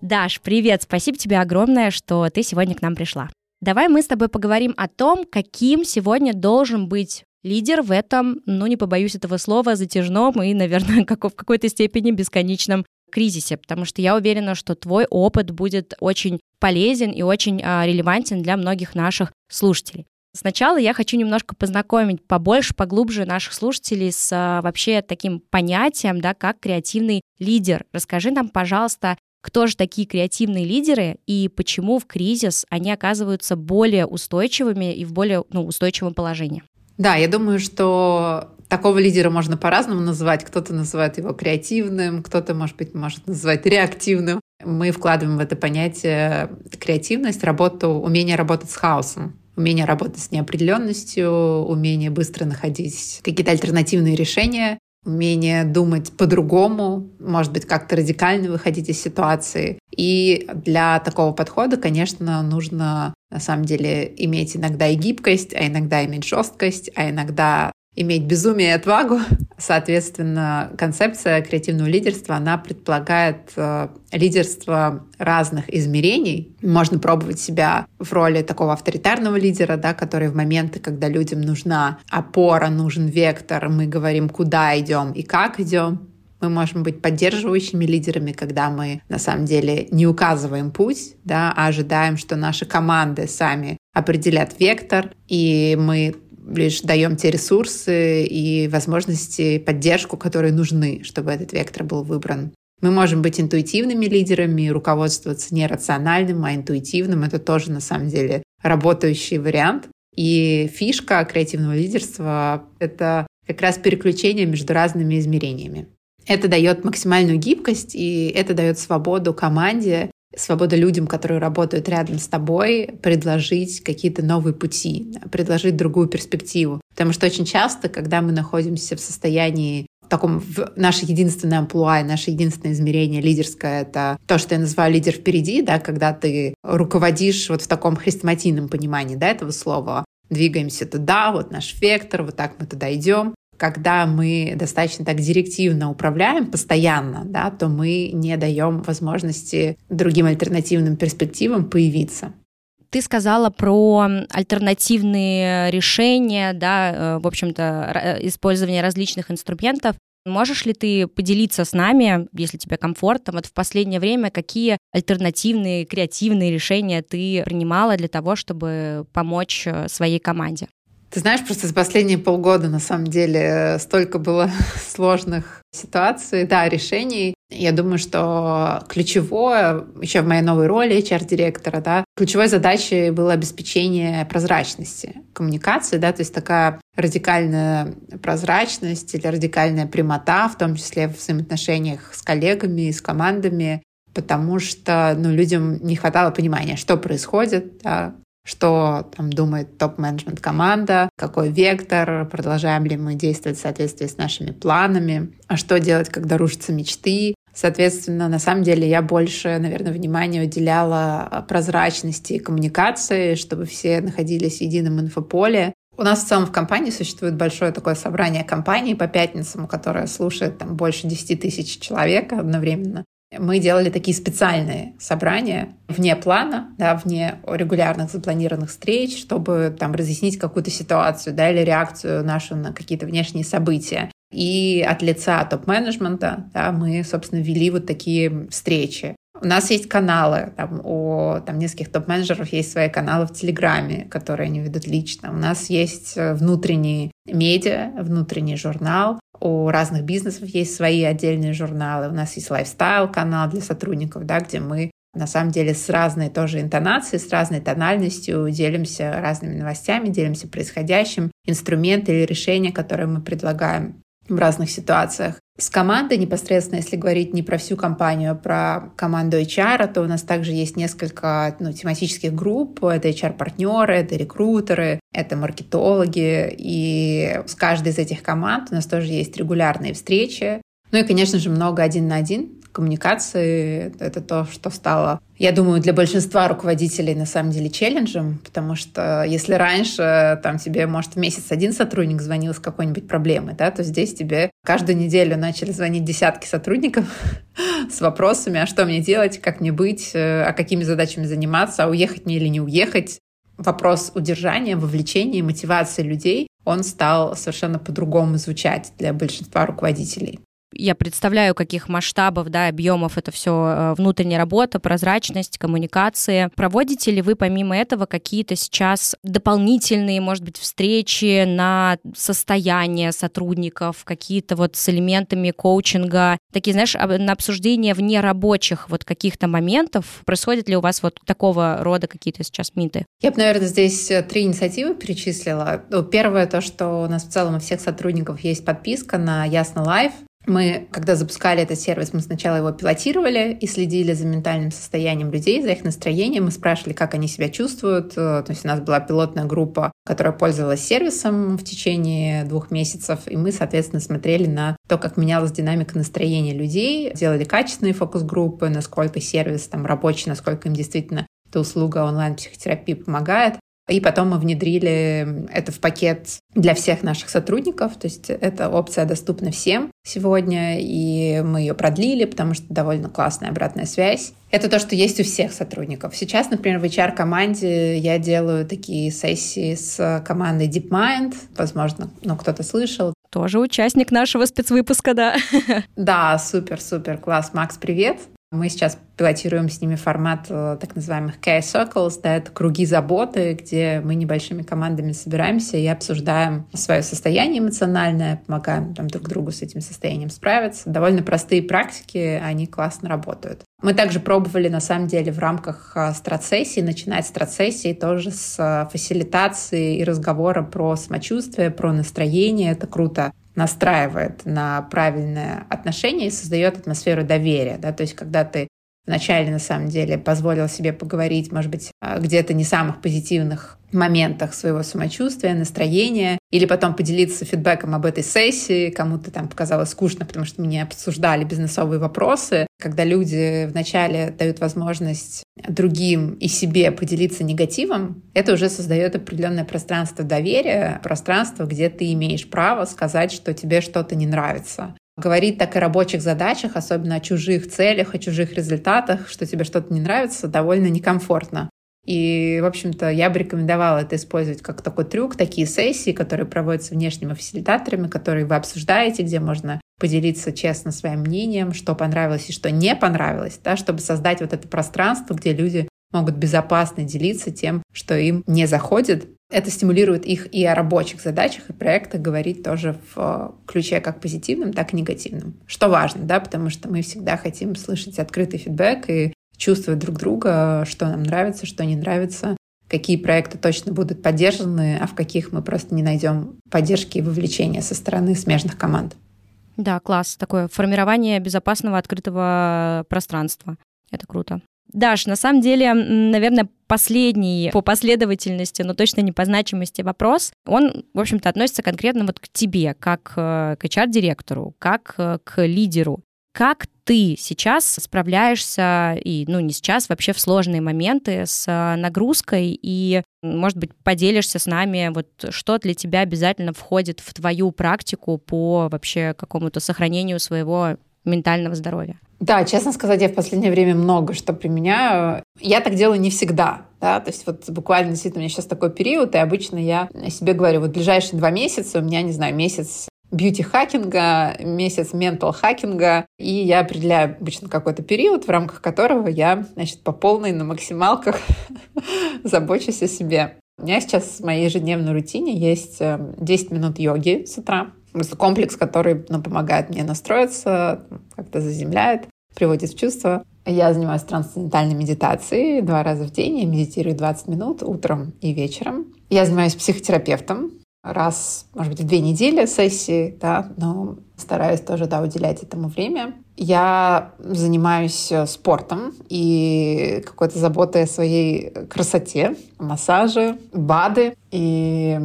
Даш, привет! Спасибо тебе огромное, что ты сегодня к нам пришла. Давай мы с тобой поговорим о том, каким сегодня должен быть лидер в этом, ну не побоюсь этого слова, затяжном и, наверное, как в какой-то степени бесконечном кризисе, потому что я уверена, что твой опыт будет очень полезен и очень а, релевантен для многих наших слушателей. Сначала я хочу немножко познакомить побольше, поглубже наших слушателей с а, вообще таким понятием, да, как креативный лидер. Расскажи нам, пожалуйста, кто же такие креативные лидеры и почему в кризис они оказываются более устойчивыми и в более ну, устойчивом положении. Да, я думаю, что такого лидера можно по-разному называть. Кто-то называет его креативным, кто-то, может быть, может называть реактивным. Мы вкладываем в это понятие креативность, работу, умение работать с хаосом умение работать с неопределенностью, умение быстро находить какие-то альтернативные решения, умение думать по-другому, может быть, как-то радикально выходить из ситуации. И для такого подхода, конечно, нужно на самом деле иметь иногда и гибкость, а иногда иметь жесткость, а иногда иметь безумие и отвагу. Соответственно, концепция креативного лидерства, она предполагает э, лидерство разных измерений. Можно пробовать себя в роли такого авторитарного лидера, да, который в моменты, когда людям нужна опора, нужен вектор, мы говорим, куда идем и как идем. Мы можем быть поддерживающими лидерами, когда мы на самом деле не указываем путь, да, а ожидаем, что наши команды сами определят вектор, и мы лишь даем те ресурсы и возможности, поддержку, которые нужны, чтобы этот вектор был выбран. Мы можем быть интуитивными лидерами, руководствоваться не рациональным, а интуитивным. Это тоже, на самом деле, работающий вариант. И фишка креативного лидерства — это как раз переключение между разными измерениями. Это дает максимальную гибкость, и это дает свободу команде свобода людям, которые работают рядом с тобой, предложить какие-то новые пути, предложить другую перспективу. Потому что очень часто, когда мы находимся в состоянии в таком в наше единственное амплуа, наше единственное измерение лидерское — это то, что я называю лидер впереди, да, когда ты руководишь вот в таком хрестоматийном понимании да, этого слова, двигаемся туда, вот наш вектор, вот так мы туда идем. Когда мы достаточно так директивно управляем постоянно, да, то мы не даем возможности другим альтернативным перспективам появиться. Ты сказала про альтернативные решения, да, э, в общем-то, использование различных инструментов. Можешь ли ты поделиться с нами, если тебе комфортно, вот в последнее время какие альтернативные, креативные решения ты принимала для того, чтобы помочь э, своей команде? Ты знаешь, просто за последние полгода на самом деле столько было сложных ситуаций, да, решений. Я думаю, что ключевое, еще в моей новой роли HR-директора, да, ключевой задачей было обеспечение прозрачности коммуникации, да, то есть такая радикальная прозрачность или радикальная прямота, в том числе в взаимоотношениях с коллегами, с командами, потому что ну, людям не хватало понимания, что происходит, да, что там думает топ-менеджмент команда, какой вектор, продолжаем ли мы действовать в соответствии с нашими планами, а что делать, когда рушатся мечты. Соответственно, на самом деле я больше, наверное, внимания уделяла прозрачности и коммуникации, чтобы все находились в едином инфополе. У нас в целом в компании существует большое такое собрание компаний по пятницам, которое слушает там больше 10 тысяч человек одновременно мы делали такие специальные собрания вне плана, да, вне регулярных запланированных встреч, чтобы там разъяснить какую-то ситуацию, да, или реакцию нашу на какие-то внешние события. И от лица топ-менеджмента да, мы, собственно, вели вот такие встречи. У нас есть каналы, там, у там, нескольких топ-менеджеров есть свои каналы в Телеграме, которые они ведут лично. У нас есть э, внутренние медиа, внутренний журнал. У разных бизнесов есть свои отдельные журналы. У нас есть лайфстайл-канал для сотрудников, да, где мы на самом деле с разной тоже интонацией, с разной тональностью делимся разными новостями, делимся происходящим, инструменты или решения, которые мы предлагаем в разных ситуациях. С командой непосредственно, если говорить не про всю компанию, а про команду HR, то у нас также есть несколько ну, тематических групп. Это HR-партнеры, это рекрутеры, это маркетологи. И с каждой из этих команд у нас тоже есть регулярные встречи. Ну и, конечно же, много один на один коммуникации. Это то, что стало, я думаю, для большинства руководителей на самом деле челленджем, потому что если раньше там тебе, может, в месяц один сотрудник звонил с какой-нибудь проблемой, да, то здесь тебе каждую неделю начали звонить десятки сотрудников с вопросами, а что мне делать, как мне быть, э, а какими задачами заниматься, а уехать мне или не уехать. Вопрос удержания, вовлечения, мотивации людей, он стал совершенно по-другому звучать для большинства руководителей я представляю, каких масштабов, да, объемов это все э, внутренняя работа, прозрачность, коммуникации. Проводите ли вы помимо этого какие-то сейчас дополнительные, может быть, встречи на состояние сотрудников, какие-то вот с элементами коучинга, такие, знаешь, на обсуждение вне рабочих вот каких-то моментов? Происходит ли у вас вот такого рода какие-то сейчас миты? Я бы, наверное, здесь э, три инициативы перечислила. Ну, первое, то, что у нас в целом у всех сотрудников есть подписка на Ясно Лайф. Мы, когда запускали этот сервис, мы сначала его пилотировали и следили за ментальным состоянием людей, за их настроением. Мы спрашивали, как они себя чувствуют. Э, то есть у нас была пилотная группа, которая пользовалась сервисом в течение двух месяцев. И мы, соответственно, смотрели на то, как менялась динамика настроения людей, делали качественные фокус-группы, насколько сервис там рабочий, насколько им действительно эта услуга онлайн-психотерапии помогает. И потом мы внедрили это в пакет для всех наших сотрудников. То есть эта опция доступна всем сегодня, и мы ее продлили, потому что довольно классная обратная связь. Это то, что есть у всех сотрудников. Сейчас, например, в HR-команде я делаю такие сессии с командой DeepMind. Возможно, ну, кто-то слышал. Тоже участник нашего спецвыпуска, да. Да, супер-супер, класс. Макс, привет. Мы сейчас пилотируем с ними формат э, так называемых Care Circles, да, это круги заботы, где мы небольшими командами собираемся и обсуждаем свое состояние эмоциональное, помогаем там, друг другу с этим состоянием справиться. Довольно простые практики, они классно работают. Мы также пробовали, на самом деле, в рамках э, страцессии, начинать страцессии тоже с э, фасилитации и разговора про самочувствие, про настроение. Это круто настраивает на правильное отношение и создает атмосферу доверия. Да? То есть, когда ты вначале, на самом деле, позволил себе поговорить, может быть, где-то не самых позитивных моментах своего самочувствия, настроения, или потом поделиться фидбэком об этой сессии, кому-то там показалось скучно, потому что меня обсуждали бизнесовые вопросы. Когда люди вначале дают возможность другим и себе поделиться негативом, это уже создает определенное пространство доверия, пространство, где ты имеешь право сказать, что тебе что-то не нравится. Говорить так о рабочих задачах, особенно о чужих целях, о чужих результатах, что тебе что-то не нравится, довольно некомфортно. И, в общем-то, я бы рекомендовала это использовать как такой трюк, такие сессии, которые проводятся внешними фасилитаторами, которые вы обсуждаете, где можно поделиться честно своим мнением, что понравилось и что не понравилось, да, чтобы создать вот это пространство, где люди могут безопасно делиться тем, что им не заходит. Это стимулирует их и о рабочих задачах и проектах говорить тоже в ключе как позитивном, так и негативном. Что важно, да, потому что мы всегда хотим слышать открытый фидбэк и чувствовать друг друга, что нам нравится, что не нравится, какие проекты точно будут поддержаны, а в каких мы просто не найдем поддержки и вовлечения со стороны смежных команд. Да, класс. Такое формирование безопасного открытого пространства. Это круто. Даш, на самом деле, наверное, последний по последовательности, но точно не по значимости вопрос, он, в общем-то, относится конкретно вот к тебе, как э, к HR-директору, как э, к лидеру. Как ты сейчас справляешься, и, ну, не сейчас, вообще в сложные моменты с э, нагрузкой, и, может быть, поделишься с нами, вот что для тебя обязательно входит в твою практику по вообще какому-то сохранению своего ментального здоровья? Да, честно сказать, я в последнее время много что применяю. Я так делаю не всегда. Да? То есть вот буквально действительно у меня сейчас такой период, и обычно я себе говорю, вот ближайшие два месяца у меня, не знаю, месяц бьюти-хакинга, месяц ментал-хакинга, и я определяю обычно какой-то период, в рамках которого я, значит, по полной на максималках забочусь о себе. У меня сейчас в моей ежедневной рутине есть 10 э, минут йоги с утра. Комплекс, который ну, помогает мне настроиться, как-то заземляет, приводит в чувство. Я занимаюсь трансцендентальной медитацией два раза в день. Я медитирую 20 минут утром и вечером. Я занимаюсь психотерапевтом раз, может быть, в две недели сессии, да, но стараюсь тоже, да, уделять этому время. Я занимаюсь э, спортом и какой-то заботой о своей красоте, массаже, БАДы. И,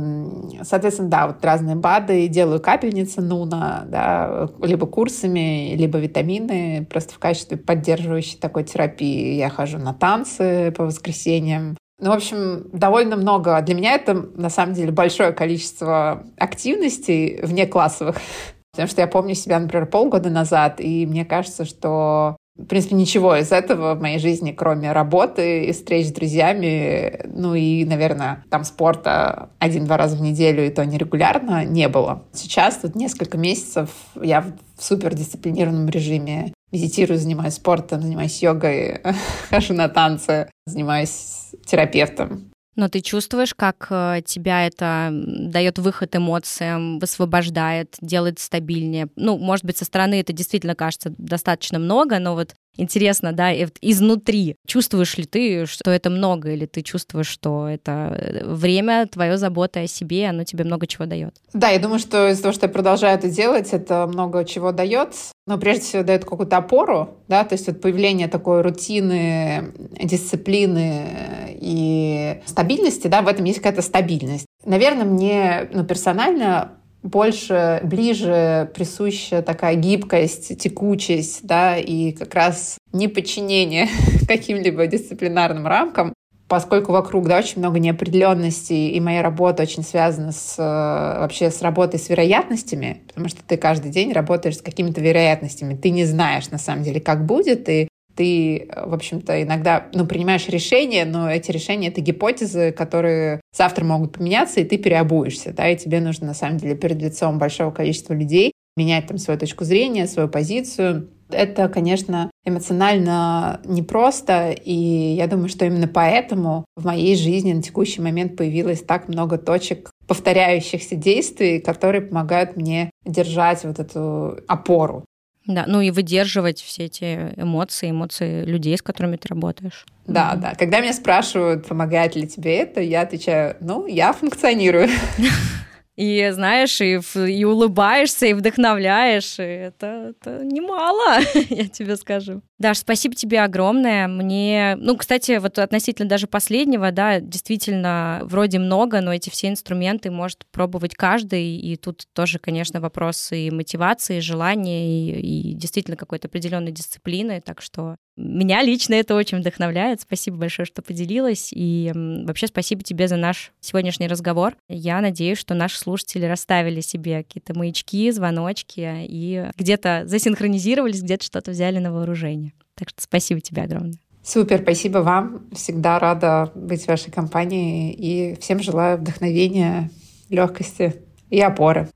соответственно, да, вот разные БАДы. Делаю капельницы Нуна, да, либо курсами, либо витамины. Просто в качестве поддерживающей такой терапии я хожу на танцы по воскресеньям. Ну, в общем, довольно много. Для меня это, на самом деле, большое количество активностей вне классовых. Потому что я помню себя, например, полгода назад, и мне кажется, что в принципе, ничего из этого в моей жизни, кроме работы и встреч с друзьями, ну и, наверное, там спорта один-два раза в неделю, и то нерегулярно, не было. Сейчас тут несколько месяцев я в супердисциплинированном режиме медитирую, занимаюсь спортом, занимаюсь йогой, хожу на танцы, занимаюсь терапевтом. Но ты чувствуешь, как э, тебя это дает выход эмоциям, высвобождает, делает стабильнее. Ну, может быть, со стороны это действительно кажется достаточно много, но вот интересно, да, изнутри. Чувствуешь ли ты, что это много, или ты чувствуешь, что это э, время, твое забота о себе, оно тебе много чего дает? Да, я думаю, что из-за того, что я продолжаю это делать, это много чего дает. Но прежде всего дает какую-то опору, да, то есть вот появление такой рутины, дисциплины и стабильности, да, в этом есть какая-то стабильность. Наверное, мне ну, персонально больше, ближе присуща такая гибкость, текучесть, да, и как раз неподчинение каким-либо дисциплинарным рамкам, поскольку вокруг, да, очень много неопределенности, и моя работа очень связана с, э, вообще с работой с вероятностями, потому что ты каждый день работаешь с какими-то вероятностями, ты не знаешь, на самом деле, как будет, и ты, в общем-то, иногда ну, принимаешь решения, но эти решения — это гипотезы, которые завтра могут поменяться, и ты переобуешься, да, и тебе нужно, на самом деле, перед лицом большого количества людей менять там свою точку зрения, свою позицию. Это, конечно, эмоционально непросто, и я думаю, что именно поэтому в моей жизни на текущий момент появилось так много точек повторяющихся действий, которые помогают мне держать вот эту опору. Да, ну и выдерживать все эти эмоции, эмоции людей, с которыми ты работаешь. Да, да. Когда меня спрашивают, помогает ли тебе это, я отвечаю, ну, я функционирую. и знаешь, и, и улыбаешься, и вдохновляешь. И это, это немало, я тебе скажу. Даш, спасибо тебе огромное. Мне, ну, кстати, вот относительно даже последнего, да, действительно, вроде много, но эти все инструменты может пробовать каждый, и тут тоже, конечно, вопрос и мотивации, и желания, и, и действительно какой-то определенной дисциплины, так что меня лично это очень вдохновляет. Спасибо большое, что поделилась. И вообще спасибо тебе за наш сегодняшний разговор. Я надеюсь, что наши слушатели расставили себе какие-то маячки, звоночки и где-то засинхронизировались, где-то что-то взяли на вооружение. Так что спасибо тебе огромное. Супер, спасибо вам. Всегда рада быть в вашей компании и всем желаю вдохновения, легкости и опоры.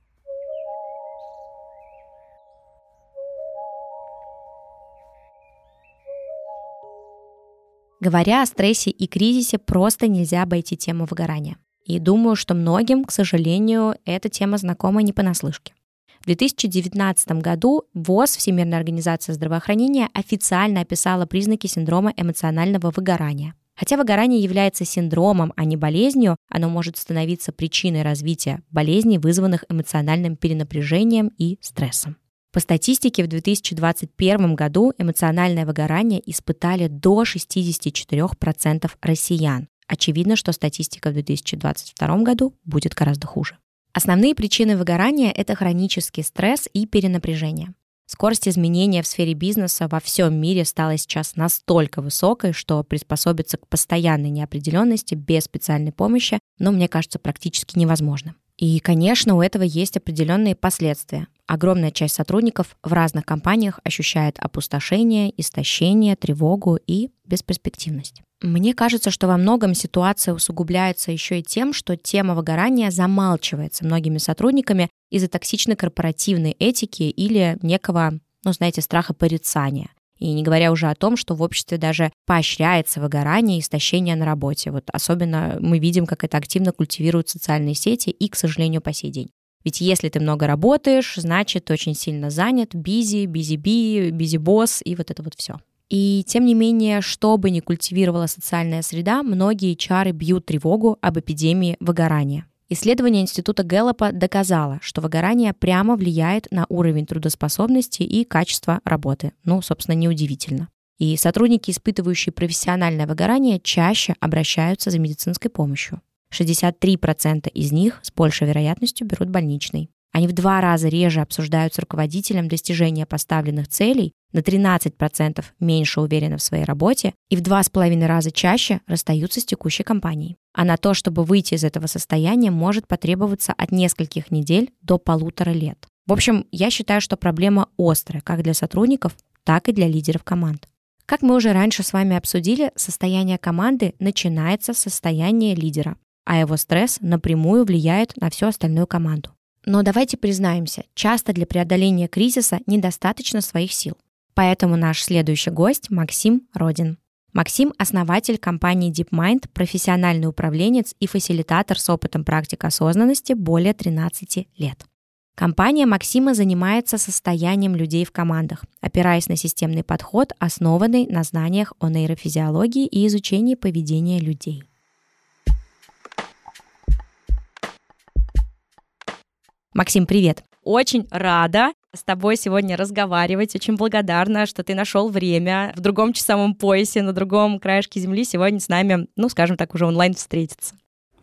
Говоря о стрессе и кризисе, просто нельзя обойти тему выгорания. И думаю, что многим, к сожалению, эта тема знакома не понаслышке. В 2019 году ВОЗ, Всемирная организация здравоохранения, официально описала признаки синдрома эмоционального выгорания. Хотя выгорание является синдромом, а не болезнью, оно может становиться причиной развития болезней, вызванных эмоциональным перенапряжением и стрессом. По статистике, в 2021 году эмоциональное выгорание испытали до 64% россиян. Очевидно, что статистика в 2022 году будет гораздо хуже. Основные причины выгорания – это хронический стресс и перенапряжение. Скорость изменения в сфере бизнеса во всем мире стала сейчас настолько высокой, что приспособиться к постоянной неопределенности без специальной помощи, ну, мне кажется, практически невозможно. И, конечно, у этого есть определенные последствия. Огромная часть сотрудников в разных компаниях ощущает опустошение, истощение, тревогу и бесперспективность. Мне кажется, что во многом ситуация усугубляется еще и тем, что тема выгорания замалчивается многими сотрудниками из-за токсичной корпоративной этики или некого, ну, знаете, страха порицания. И не говоря уже о том, что в обществе даже поощряется выгорание и истощение на работе. Вот особенно мы видим, как это активно культивируют социальные сети и, к сожалению, по сей день. Ведь если ты много работаешь, значит, очень сильно занят, бизи, бизи-би, бизи-босс и вот это вот все. И тем не менее, что бы ни культивировала социальная среда, многие чары бьют тревогу об эпидемии выгорания. Исследование Института Гэллопа доказало, что выгорание прямо влияет на уровень трудоспособности и качество работы. Ну, собственно, неудивительно. И сотрудники, испытывающие профессиональное выгорание, чаще обращаются за медицинской помощью. 63% из них с большей вероятностью берут больничный. Они в два раза реже обсуждают с руководителем достижения поставленных целей, на 13% меньше уверены в своей работе и в два с половиной раза чаще расстаются с текущей компанией. А на то, чтобы выйти из этого состояния, может потребоваться от нескольких недель до полутора лет. В общем, я считаю, что проблема острая как для сотрудников, так и для лидеров команд. Как мы уже раньше с вами обсудили, состояние команды начинается с состояния лидера а его стресс напрямую влияет на всю остальную команду. Но давайте признаемся, часто для преодоления кризиса недостаточно своих сил. Поэтому наш следующий гость Максим Родин. Максим – основатель компании DeepMind, профессиональный управленец и фасилитатор с опытом практик осознанности более 13 лет. Компания Максима занимается состоянием людей в командах, опираясь на системный подход, основанный на знаниях о нейрофизиологии и изучении поведения людей. Максим, привет. Очень рада с тобой сегодня разговаривать. Очень благодарна, что ты нашел время в другом часовом поясе, на другом краешке земли сегодня с нами, ну, скажем так, уже онлайн встретиться.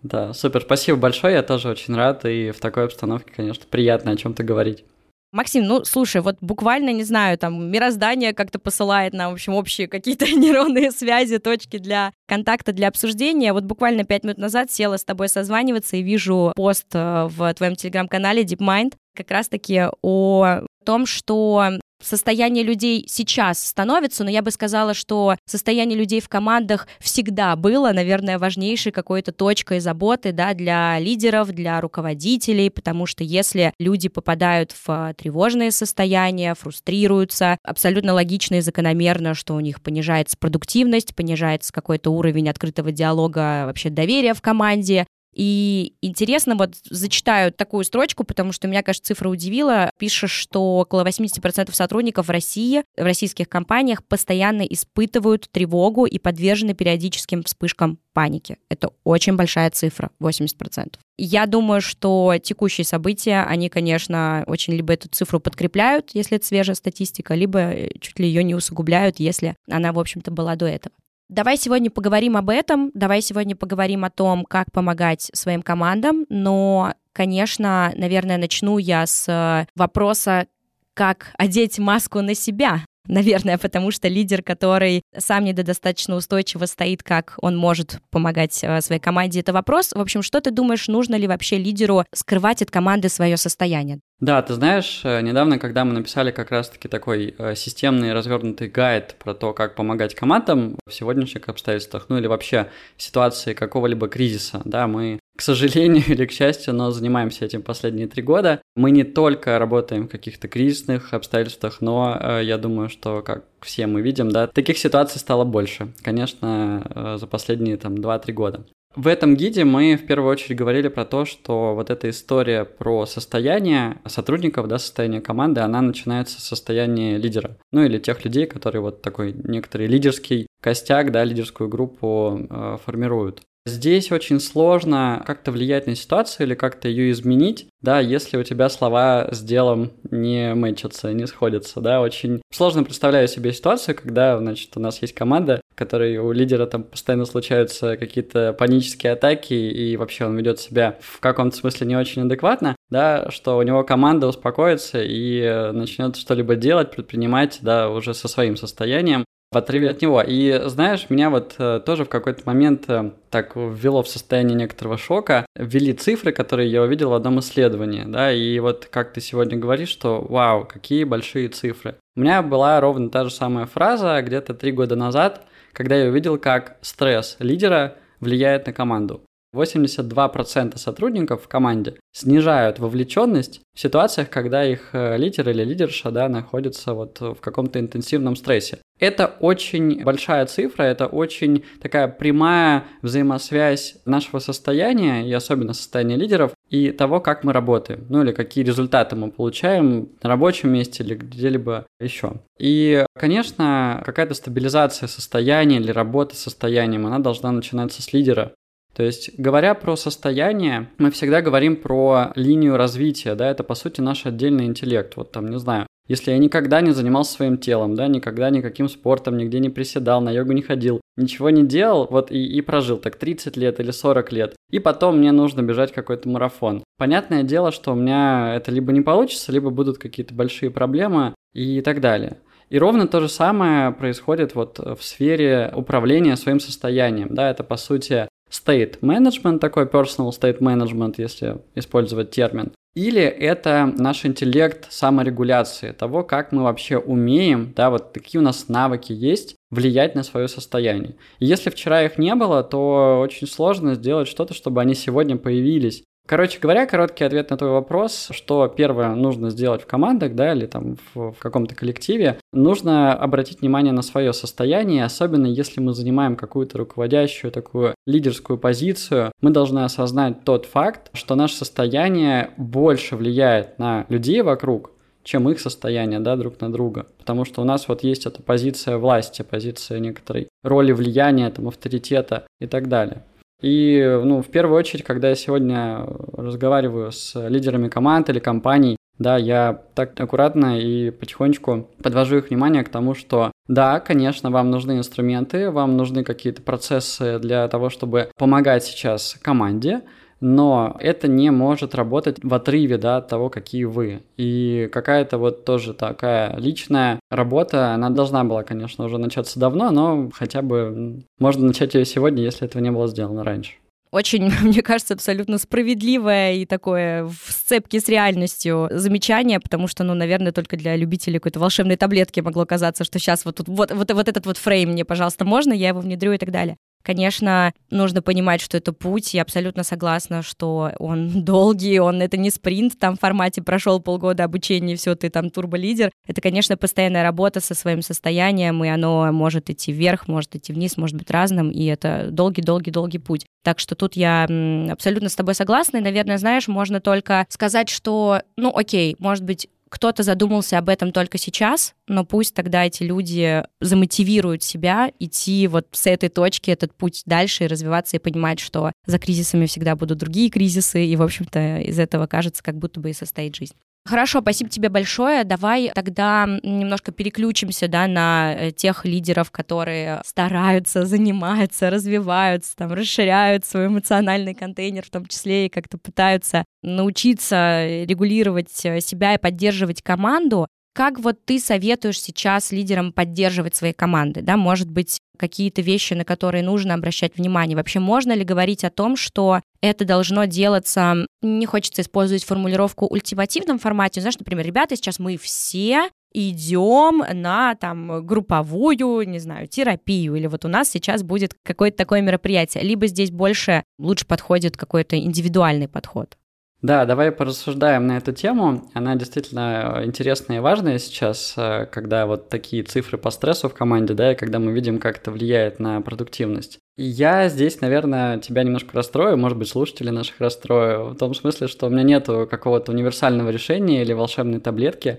Да, супер, спасибо большое, я тоже очень рад, и в такой обстановке, конечно, приятно о чем-то говорить. Максим, ну слушай, вот буквально, не знаю, там мироздание как-то посылает нам, в общем, общие какие-то нейронные связи, точки для контакта, для обсуждения. Вот буквально пять минут назад села с тобой созваниваться и вижу пост э, в твоем телеграм-канале DeepMind как раз-таки о том, что состояние людей сейчас становится, но я бы сказала, что состояние людей в командах всегда было, наверное, важнейшей какой-то точкой заботы да, для лидеров, для руководителей, потому что если люди попадают в тревожные состояния, фрустрируются, абсолютно логично и закономерно, что у них понижается продуктивность, понижается какой-то уровень открытого диалога, вообще доверия в команде, И интересно, вот зачитаю такую строчку, потому что меня, кажется, цифра удивила. Пишешь, что около 80% сотрудников в России, в российских компаниях постоянно испытывают тревогу и подвержены периодическим вспышкам паники. Это очень большая цифра, 80%. Я думаю, что текущие события, они, конечно, очень либо эту цифру подкрепляют, если это свежая статистика, либо чуть ли ее не усугубляют, если она, в общем-то, была до этого. Давай сегодня поговорим об этом, давай сегодня поговорим о том, как помогать своим командам, но, конечно, наверное, начну я с вопроса, как одеть маску на себя, наверное, потому что лидер, который сам недостаточно устойчиво стоит, как он может помогать э, своей команде, это вопрос. В общем, что ты думаешь, нужно ли вообще лидеру скрывать от команды свое состояние? Да, ты знаешь, э, недавно, когда мы написали как раз-таки такой э, системный развернутый гайд про то, как помогать командам в сегодняшних обстоятельствах, ну или вообще в ситуации какого-либо кризиса, да, мы, к сожалению или к счастью, но занимаемся этим последние три года. Мы не только работаем в каких-то кризисных обстоятельствах, но э, я думаю, что, как все мы видим, да, таких ситуаций стало больше, конечно, за последние там 2-3 года. В этом гиде мы в первую очередь говорили про то, что вот эта история про состояние сотрудников, да, состояние команды, она начинается с состояния лидера. Ну или тех людей, которые вот такой некоторый лидерский костяк, да, лидерскую группу э, формируют. Здесь очень сложно как-то влиять на ситуацию или как-то ее изменить, да, если у тебя слова с делом не мэчатся, не сходятся, да, очень сложно представляю себе ситуацию, когда, значит, у нас есть команда, которой у лидера там постоянно случаются какие-то панические атаки, и вообще он ведет себя в каком-то смысле не очень адекватно, да, что у него команда успокоится и начнет что-либо делать, предпринимать, да, уже со своим состоянием, в отрыве от него. И знаешь, меня вот э, тоже в какой-то момент э, так ввело в состояние некоторого шока. Ввели цифры, которые я увидел в одном исследовании, да, и вот как ты сегодня говоришь, что вау, какие большие цифры. У меня была ровно та же самая фраза где-то три года назад, когда я увидел, как стресс лидера влияет на команду. 82% сотрудников в команде снижают вовлеченность в ситуациях, когда их э, лидер или лидерша да, находится вот в каком-то интенсивном стрессе. Это очень большая цифра, это очень такая прямая взаимосвязь нашего состояния, и особенно состояния лидеров, и того, как мы работаем, ну или какие результаты мы получаем на рабочем месте или где-либо еще. И, конечно, какая-то стабилизация состояния или работа состоянием, она должна начинаться с лидера. То есть, говоря про состояние, мы всегда говорим про линию развития, да, это по сути наш отдельный интеллект. Вот там, не знаю, если я никогда не занимался своим телом, да, никогда никаким спортом, нигде не приседал, на йогу не ходил, ничего не делал, вот и, и прожил так 30 лет или 40 лет, и потом мне нужно бежать какой-то марафон. Понятное дело, что у меня это либо не получится, либо будут какие-то большие проблемы и так далее. И ровно то же самое происходит вот в сфере управления своим состоянием. Да, это по сути state management, такой personal state management, если использовать термин. Или это наш интеллект саморегуляции, того, как мы вообще умеем, да, вот такие у нас навыки есть, влиять на свое состояние. И если вчера их не было, то очень сложно сделать что-то, чтобы они сегодня появились. Короче говоря, короткий ответ на твой вопрос, что первое нужно сделать в командах, да, или там в, в каком-то коллективе, нужно обратить внимание на свое состояние, особенно если мы занимаем какую-то руководящую такую лидерскую позицию, мы должны осознать тот факт, что наше состояние больше влияет на людей вокруг, чем их состояние, да, друг на друга. Потому что у нас вот есть эта позиция власти, позиция некоторой роли влияния, там, авторитета и так далее. И, ну, в первую очередь, когда я сегодня разговариваю с лидерами команд или компаний, да, я так аккуратно и потихонечку подвожу их внимание к тому, что да, конечно, вам нужны инструменты, вам нужны какие-то процессы для того, чтобы помогать сейчас команде, но это не может работать в отрыве да, от того, какие вы. И какая-то вот тоже такая личная работа, она должна была, конечно, уже начаться давно, но хотя бы можно начать ее сегодня, если этого не было сделано раньше очень, мне кажется, абсолютно справедливое и такое в сцепке с реальностью замечание, потому что, ну, наверное, только для любителей какой-то волшебной таблетки могло казаться, что сейчас вот, тут, вот, вот, вот этот вот фрейм мне, пожалуйста, можно, я его внедрю и так далее. Конечно, нужно понимать, что это путь. Я абсолютно согласна, что он долгий, он это не спринт, там в формате прошел полгода обучения, все, ты там турболидер. Это, конечно, постоянная работа со своим состоянием, и оно может идти вверх, может идти вниз, может быть разным, и это долгий-долгий-долгий путь. Так что тут я абсолютно с тобой согласна, и, наверное, знаешь, можно только сказать, что, ну, окей, может быть, кто-то задумался об этом только сейчас, но пусть тогда эти люди замотивируют себя идти вот с этой точки, этот путь дальше и развиваться и понимать, что за кризисами всегда будут другие кризисы, и, в общем-то, из этого кажется, как будто бы и состоит жизнь. Хорошо, спасибо тебе большое. Давай тогда немножко переключимся да, на э, тех лидеров, которые стараются, занимаются, развиваются, там, расширяют свой эмоциональный контейнер, в том числе и как-то пытаются научиться регулировать э, себя и поддерживать команду. Как вот ты советуешь сейчас лидерам поддерживать свои команды? Да? Может быть, какие-то вещи, на которые нужно обращать внимание? Вообще, можно ли говорить о том, что это должно делаться, не хочется использовать формулировку ультимативном формате, знаешь, например, ребята, сейчас мы все идем на там групповую, не знаю, терапию, или вот у нас сейчас будет какое-то такое мероприятие, либо здесь больше лучше подходит какой-то индивидуальный подход. Да, давай порассуждаем на эту тему. Она действительно э, интересная и важная сейчас, э, когда вот такие цифры по стрессу в команде, да, и когда мы видим, как это влияет на продуктивность. И я здесь, наверное, тебя немножко расстрою, может быть, слушателей наших расстрою, в том смысле, что у меня нету какого-то универсального решения или волшебной таблетки.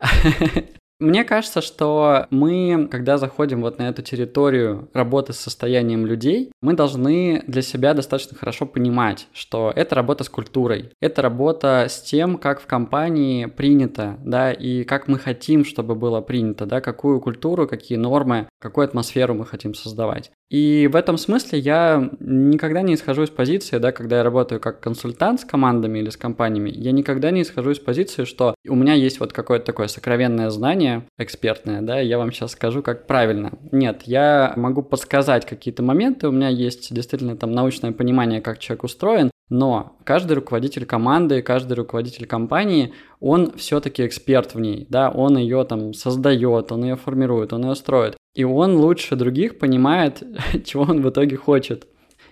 Мне кажется, что мы, когда заходим вот на эту территорию работы с состоянием людей, мы должны для себя достаточно хорошо понимать, что это работа с культурой, это работа с тем, как в компании принято, да, и как мы хотим, чтобы было принято, да, какую культуру, какие нормы, какую атмосферу мы хотим создавать. И в этом смысле я никогда не исхожу из позиции, да, когда я работаю как консультант с командами или с компаниями, я никогда не исхожу из позиции, что у меня есть вот какое-то такое сокровенное знание экспертное, да, я вам сейчас скажу, как правильно. Нет, я могу подсказать какие-то моменты, у меня есть действительно там научное понимание, как человек устроен, но каждый руководитель команды, каждый руководитель компании, он все-таки эксперт в ней, да, он ее там создает, он ее формирует, он ее строит. И он лучше других понимает, чего он в итоге хочет.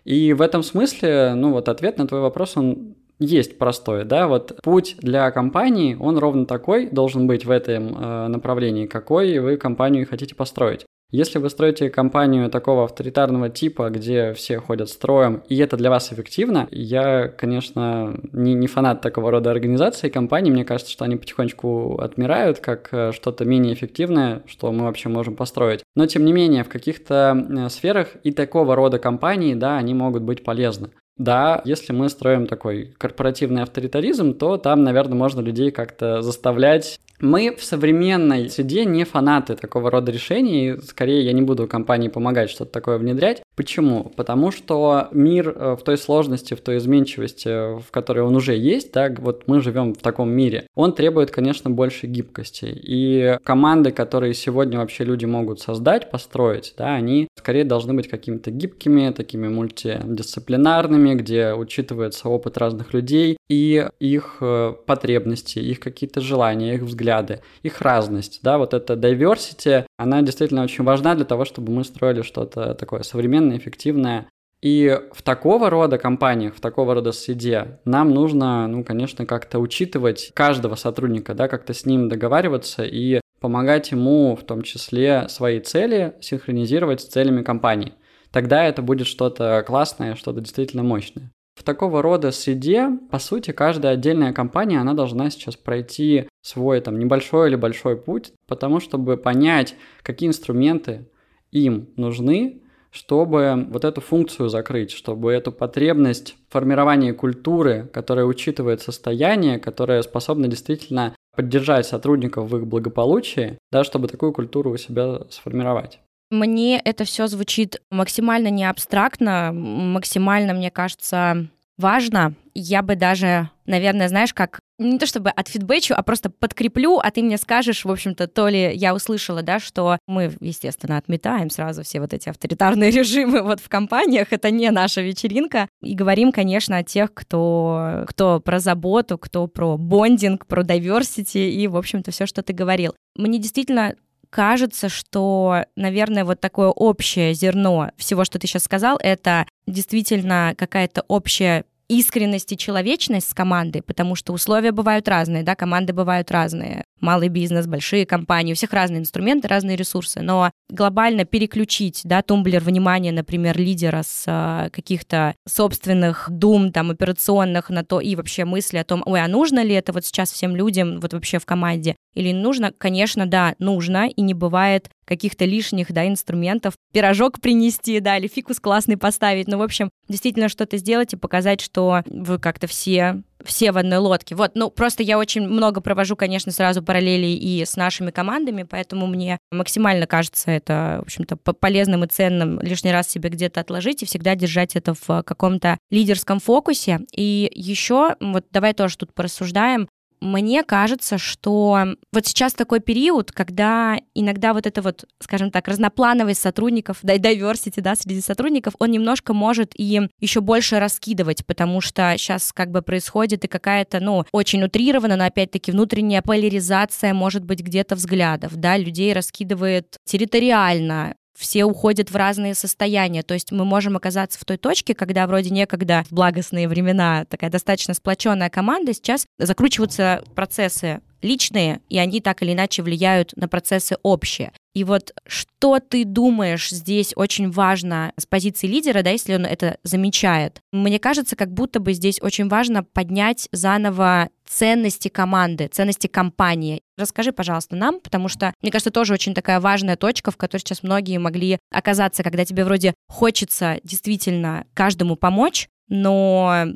И в этом смысле, ну вот ответ на твой вопрос, он есть простой, да, вот путь для компании, он ровно такой должен быть в этом э, направлении, какой вы компанию хотите построить. Если вы строите компанию такого авторитарного типа, где все ходят строем, и это для вас эффективно, я, конечно, не, не фанат такого рода организации и компаний. Мне кажется, что они потихонечку отмирают как э, что-то менее эффективное, что мы вообще можем построить. Но, тем не менее, в каких-то э, сферах и такого рода компании, да, они могут быть полезны. Да, если мы строим такой корпоративный авторитаризм, то там, наверное, можно людей как-то заставлять. Мы в современной среде не фанаты такого рода решений. Скорее, я не буду компании помогать что-то такое внедрять. Почему? Потому что мир э, в той сложности, в той изменчивости, в которой он уже есть, так вот мы живем в таком мире, он требует, конечно, больше гибкости. И команды, которые сегодня вообще люди могут создать, построить, да, они скорее должны быть какими-то гибкими, такими мультидисциплинарными, где учитывается опыт разных людей и их э, потребности, их какие-то желания, их взгляды, их разность, да, вот эта diversity, она действительно очень важна для того, чтобы мы строили что-то такое современное, эффективное. И в такого рода компаниях, в такого рода среде нам нужно, ну, конечно, как-то учитывать каждого сотрудника, да, как-то с ним договариваться и помогать ему в том числе свои цели синхронизировать с целями компании. Тогда это будет что-то классное, что-то действительно мощное. В такого рода среде, по сути, каждая отдельная компания, она должна сейчас пройти свой там небольшой или большой путь, потому чтобы понять, какие инструменты им нужны, чтобы вот эту функцию закрыть, чтобы эту потребность формирования культуры, которая учитывает состояние, которая способна действительно поддержать сотрудников в их благополучии, да, чтобы такую культуру у себя сформировать. Мне это все звучит максимально не абстрактно, максимально, мне кажется, важно. Я бы даже, наверное, знаешь, как не то чтобы отфидбэчу, а просто подкреплю, а ты мне скажешь, в общем-то, то ли я услышала, да, что мы, естественно, отметаем сразу все вот эти авторитарные режимы вот в компаниях, это не наша вечеринка, и говорим, конечно, о тех, кто, кто про заботу, кто про бондинг, про diversity и, в общем-то, все, что ты говорил. Мне действительно кажется, что, наверное, вот такое общее зерно всего, что ты сейчас сказал, это действительно какая-то общая искренность и человечность с командой, потому что условия бывают разные, да, команды бывают разные. Малый бизнес, большие компании, у всех разные инструменты, разные ресурсы. Но глобально переключить, да, тумблер внимания, например, лидера с а, каких-то собственных дум, там, операционных на то и вообще мысли о том, ой, а нужно ли это вот сейчас всем людям вот вообще в команде или нужно? Конечно, да, нужно, и не бывает каких-то лишних, да, инструментов, пирожок принести, да, или фикус классный поставить. Ну, в общем, действительно что-то сделать и показать, что вы как-то все все в одной лодке. Вот, ну, просто я очень много провожу, конечно, сразу параллели и с нашими командами, поэтому мне максимально кажется это, в общем-то, полезным и ценным лишний раз себе где-то отложить и всегда держать это в каком-то лидерском фокусе. И еще, вот давай тоже тут порассуждаем, мне кажется, что вот сейчас такой период, когда иногда вот это вот, скажем так, разноплановость сотрудников, да, diversity, да, среди сотрудников, он немножко может и еще больше раскидывать, потому что сейчас как бы происходит и какая-то, ну, очень утрированная, но опять-таки внутренняя поляризация, может быть, где-то взглядов, да, людей раскидывает территориально, все уходят в разные состояния. То есть мы можем оказаться в той точке, когда вроде некогда в благостные времена такая достаточно сплоченная команда, сейчас закручиваются процессы личные, и они так или иначе влияют на процессы общие. И вот что ты думаешь здесь очень важно с позиции лидера, да, если он это замечает? Мне кажется, как будто бы здесь очень важно поднять заново ценности команды, ценности компании. Расскажи, пожалуйста, нам, потому что, мне кажется, тоже очень такая важная точка, в которой сейчас многие могли оказаться, когда тебе вроде хочется действительно каждому помочь, но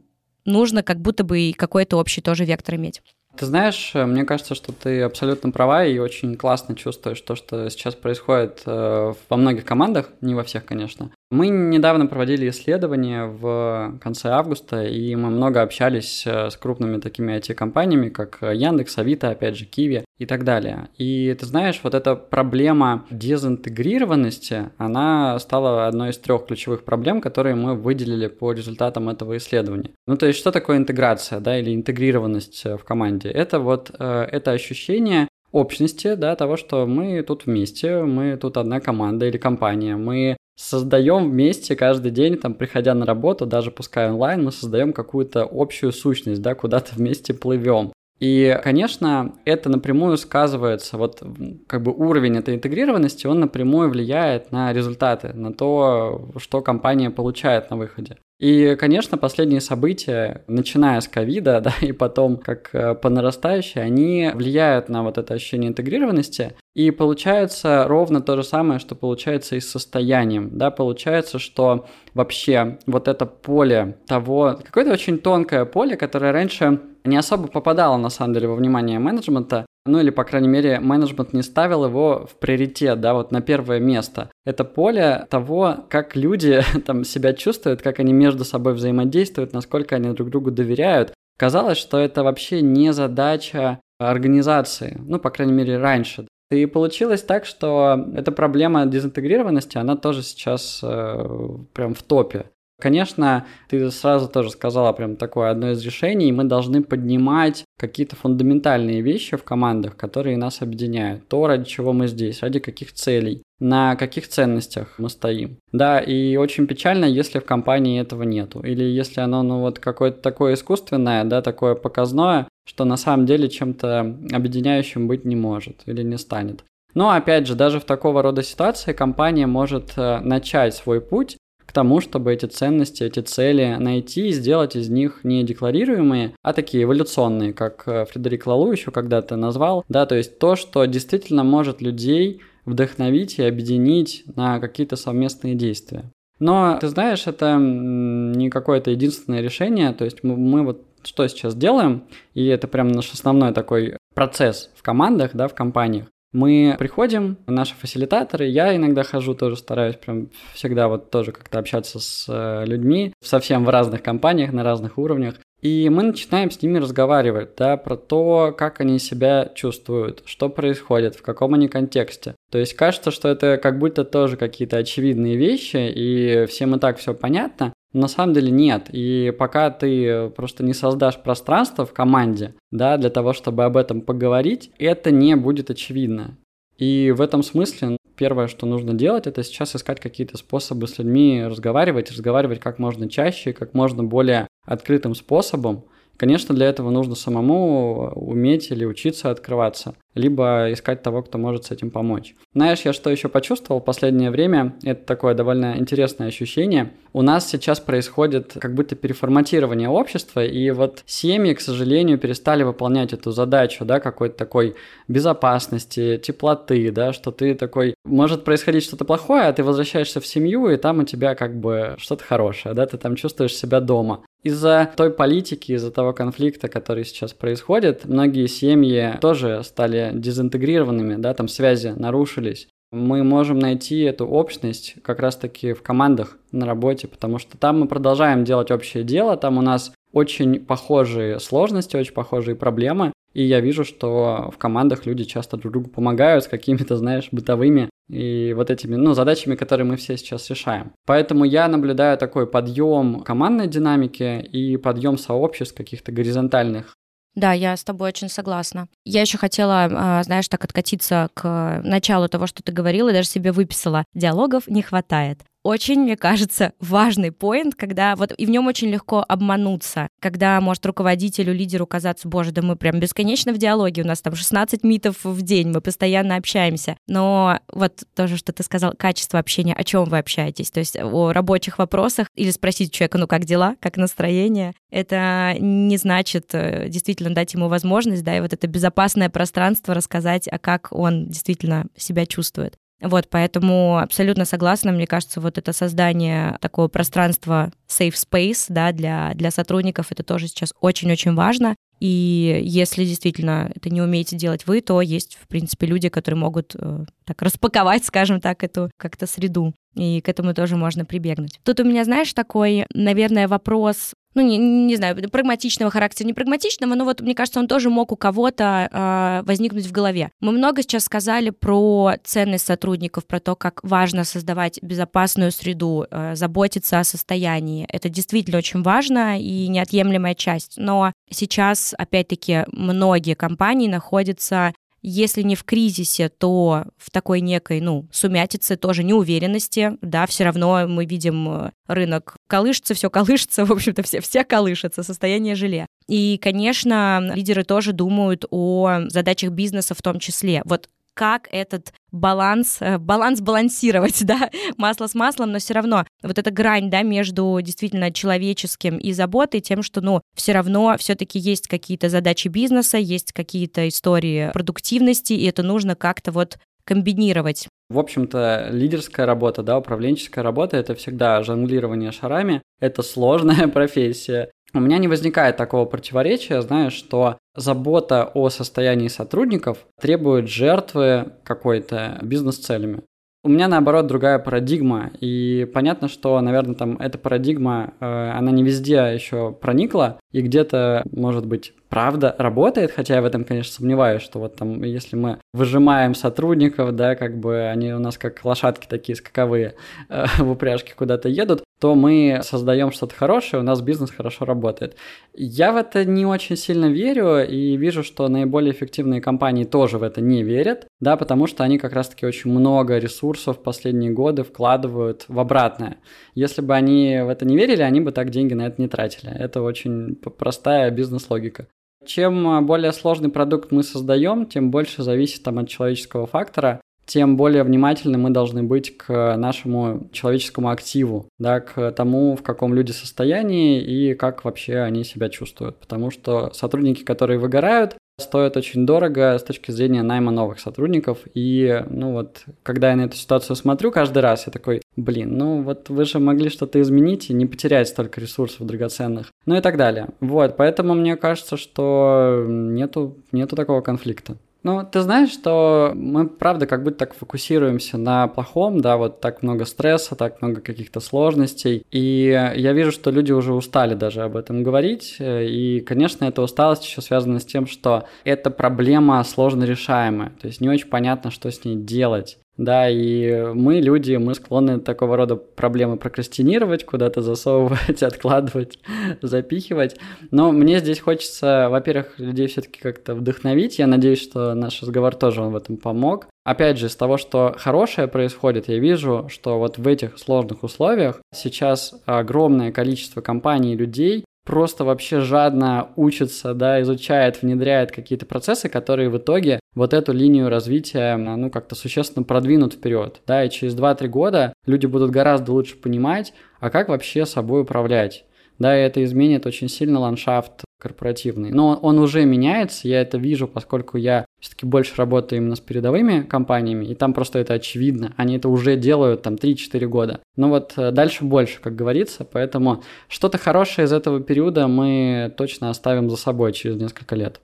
нужно как будто бы и какой-то общий тоже вектор иметь. Ты знаешь, э, мне кажется, что ты абсолютно права и очень классно чувствуешь то, что сейчас происходит э, во многих командах, не во всех, конечно. Мы недавно проводили исследование в конце августа, и мы много общались э, с крупными такими IT-компаниями, как Яндекс, Авито, опять же, Киви и так далее. И ты знаешь, вот эта проблема дезинтегрированности, она стала одной из трех ключевых проблем, которые мы выделили по результатам этого исследования. Ну, то есть, что такое интеграция, да, или интегрированность в команде? Это вот э, это ощущение общности, да, того, что мы тут вместе, мы тут одна команда или компания, мы создаем вместе каждый день, там, приходя на работу, даже пускай онлайн, мы создаем какую-то общую сущность, да, куда-то вместе плывем. И, конечно, это напрямую сказывается, вот как бы уровень этой интегрированности, он напрямую влияет на результаты, на то, что компания получает на выходе. И, конечно, последние события, начиная с ковида, да, и потом как э, по нарастающей, они влияют на вот это ощущение интегрированности. И получается ровно то же самое, что получается и с состоянием. Да, получается, что вообще вот это поле того, какое-то очень тонкое поле, которое раньше не особо попадало, на самом деле, во внимание менеджмента, ну или, по крайней мере, менеджмент не ставил его в приоритет, да, вот на первое место. Это поле того, как люди там себя чувствуют, как они между собой взаимодействуют, насколько они друг другу доверяют. Казалось, что это вообще не задача организации, ну, по крайней мере, раньше. И получилось так, что эта проблема дезинтегрированности, она тоже сейчас э, прям в топе. Конечно, ты сразу тоже сказала прям такое одно из решений, мы должны поднимать какие-то фундаментальные вещи в командах, которые нас объединяют. То, ради чего мы здесь, ради каких целей, на каких ценностях мы стоим. Да, и очень печально, если в компании этого нету. Или если оно, ну вот какое-то такое искусственное, да, такое показное, что на самом деле чем-то объединяющим быть не может или не станет. Но опять же, даже в такого рода ситуации компания может э, начать свой путь тому, чтобы эти ценности, эти цели найти и сделать из них не декларируемые, а такие эволюционные, как э, Фредерик Лалу еще когда-то назвал, да, то есть то, что действительно может людей вдохновить и объединить на какие-то совместные действия. Но, ты знаешь, это не какое-то единственное решение, то есть мы, мы вот что сейчас делаем, и это прям наш основной такой процесс в командах, да, в компаниях, мы приходим, наши фасилитаторы, я иногда хожу, тоже стараюсь прям всегда вот тоже как-то общаться с э, людьми, совсем в разных компаниях, на разных уровнях. И мы начинаем с ними разговаривать, да, про то, как они себя чувствуют, что происходит, в каком они контексте. То есть кажется, что это как будто тоже какие-то очевидные вещи, и всем и так все понятно, на самом деле нет. И пока ты просто не создашь пространство в команде, да, для того, чтобы об этом поговорить, это не будет очевидно. И в этом смысле первое, что нужно делать, это сейчас искать какие-то способы с людьми разговаривать, разговаривать как можно чаще, как можно более открытым способом, Конечно, для этого нужно самому уметь или учиться открываться, либо искать того, кто может с этим помочь. Знаешь, я что еще почувствовал в последнее время? Это такое довольно интересное ощущение. У нас сейчас происходит как будто переформатирование общества, и вот семьи, к сожалению, перестали выполнять эту задачу, да, какой-то такой безопасности, теплоты, да, что ты такой, может происходить что-то плохое, а ты возвращаешься в семью, и там у тебя как бы что-то хорошее, да, ты там чувствуешь себя дома. Из-за той политики, из-за того конфликта, который сейчас происходит, многие семьи тоже стали дезинтегрированными, да, там связи нарушились. Мы можем найти эту общность как раз-таки в командах на работе, потому что там мы продолжаем делать общее дело, там у нас очень похожие сложности, очень похожие проблемы, и я вижу, что в командах люди часто друг другу помогают с какими-то, знаешь, бытовыми и вот этими, ну, задачами, которые мы все сейчас решаем. Поэтому я наблюдаю такой подъем командной динамики и подъем сообществ каких-то горизонтальных. Да, я с тобой очень согласна. Я еще хотела, а, знаешь, так откатиться к началу того, что ты говорила, и даже себе выписала. Диалогов не хватает очень, мне кажется, важный поинт, когда вот и в нем очень легко обмануться, когда может руководителю, лидеру казаться, боже, да мы прям бесконечно в диалоге, у нас там 16 митов в день, мы постоянно общаемся. Но вот тоже, что ты сказал, качество общения, о чем вы общаетесь, то есть о рабочих вопросах или спросить человека, ну как дела, как настроение, это не значит э, действительно дать ему возможность, да, и вот это безопасное пространство рассказать, а как он действительно себя чувствует. Вот, поэтому абсолютно согласна. Мне кажется, вот это создание такого пространства safe space да, для, для сотрудников, это тоже сейчас очень-очень важно. И если действительно это не умеете делать вы, то есть, в принципе, люди, которые могут э, так распаковать, скажем так, эту как-то среду. И к этому тоже можно прибегнуть. Тут у меня, знаешь, такой, наверное, вопрос ну, не, не знаю, прагматичного характера, не прагматичного, но вот, мне кажется, он тоже мог у кого-то э, возникнуть в голове. Мы много сейчас сказали про ценность сотрудников, про то, как важно создавать безопасную среду, э, заботиться о состоянии. Это действительно очень важно и неотъемлемая часть. Но сейчас, опять-таки, многие компании находятся если не в кризисе, то в такой некой, ну, сумятице, тоже неуверенности, да, все равно мы видим э, рынок колышется, все колышется, в общем-то, все, все колышется, состояние желе. И, конечно, лидеры тоже думают о задачах бизнеса в том числе. Вот как этот баланс, э, баланс балансировать, да, масло с маслом, но все равно вот эта грань, да, между действительно человеческим и заботой, тем, что, ну, все равно все-таки есть какие-то задачи бизнеса, есть какие-то истории продуктивности, и это нужно как-то вот комбинировать. В общем-то, лидерская работа, да, управленческая работа – это всегда жонглирование шарами, это сложная профессия. У меня не возникает такого противоречия, знаешь, что забота о состоянии сотрудников требует жертвы какой-то бизнес-целями. У меня, наоборот, другая парадигма, и понятно, что, наверное, там эта парадигма, э, она не везде еще проникла, и где-то, может быть, правда работает, хотя я в этом, конечно, сомневаюсь, что вот там, если мы выжимаем сотрудников, да, как бы они у нас как лошадки такие скаковые э, в упряжке куда-то едут, то мы создаем что-то хорошее, у нас бизнес хорошо работает. Я в это не очень сильно верю и вижу, что наиболее эффективные компании тоже в это не верят, да, потому что они как раз-таки очень много ресурсов в последние годы вкладывают в обратное. Если бы они в это не верили, они бы так деньги на это не тратили. Это очень простая бизнес-логика. Чем более сложный продукт мы создаем, тем больше зависит там от человеческого фактора, тем более внимательны мы должны быть к нашему человеческому активу, да, к тому, в каком люди состоянии и как вообще они себя чувствуют. Потому что сотрудники, которые выгорают, стоят очень дорого с точки зрения найма новых сотрудников. И, ну вот, когда я на эту ситуацию смотрю каждый раз, я такой, блин, ну вот вы же могли что-то изменить и не потерять столько ресурсов драгоценных. Ну и так далее. Вот, поэтому мне кажется, что нету, нету такого конфликта. Ну, ты знаешь, что мы, правда, как будто так фокусируемся на плохом, да, вот так много стресса, так много каких-то сложностей, и я вижу, что люди уже устали даже об этом говорить, и, конечно, эта усталость еще связана с тем, что эта проблема сложно решаемая, то есть не очень понятно, что с ней делать. Да, и мы, люди, мы склонны такого рода проблемы прокрастинировать, куда-то засовывать, откладывать, запихивать. Но мне здесь хочется, во-первых, людей все-таки как-то вдохновить. Я надеюсь, что наш разговор тоже в этом помог. Опять же, из того, что хорошее происходит, я вижу, что вот в этих сложных условиях сейчас огромное количество компаний и людей просто вообще жадно учится, да, изучает, внедряет какие-то процессы, которые в итоге вот эту линию развития, ну, как-то существенно продвинут вперед, да, и через 2-3 года люди будут гораздо лучше понимать, а как вообще собой управлять. Да, и это изменит очень сильно ландшафт корпоративный. Но он уже меняется, я это вижу, поскольку я все-таки больше работаю именно с передовыми компаниями, и там просто это очевидно. Они это уже делают там 3-4 года. Но вот э, дальше больше, как говорится, поэтому что-то хорошее из этого периода мы точно оставим за собой через несколько лет.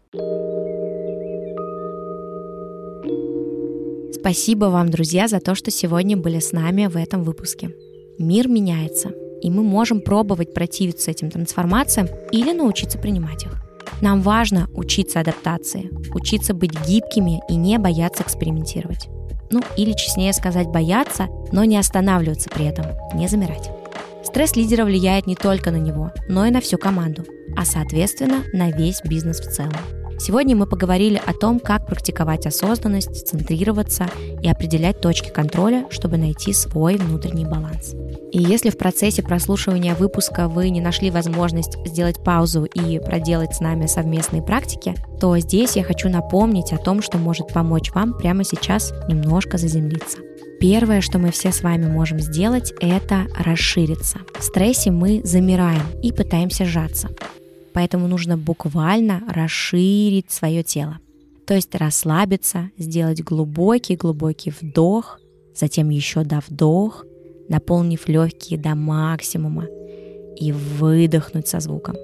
Спасибо вам, друзья, за то, что сегодня были с нами в этом выпуске. Мир меняется, и мы можем пробовать противиться этим трансформациям или научиться принимать их. Нам важно учиться адаптации, учиться быть гибкими и не бояться экспериментировать. Ну, или честнее сказать бояться, но не останавливаться при этом, не замирать. Стресс лидера влияет не только на него, но и на всю команду, а соответственно на весь бизнес в целом. Сегодня мы поговорили о том, как практиковать осознанность, центрироваться и определять точки контроля, чтобы найти свой внутренний баланс. И если в процессе прослушивания выпуска вы не нашли возможность сделать паузу и проделать с нами совместные практики, то здесь я хочу напомнить о том, что может помочь вам прямо сейчас немножко заземлиться. Первое, что мы все с вами можем сделать, это расшириться. В стрессе мы замираем и пытаемся сжаться. Поэтому нужно буквально расширить свое тело. То есть расслабиться, сделать глубокий-глубокий вдох, затем еще до вдох, наполнив легкие до максимума и выдохнуть со звуком.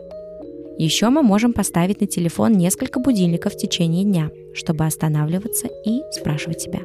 Еще мы можем поставить на телефон несколько будильников в течение дня, чтобы останавливаться и спрашивать себя,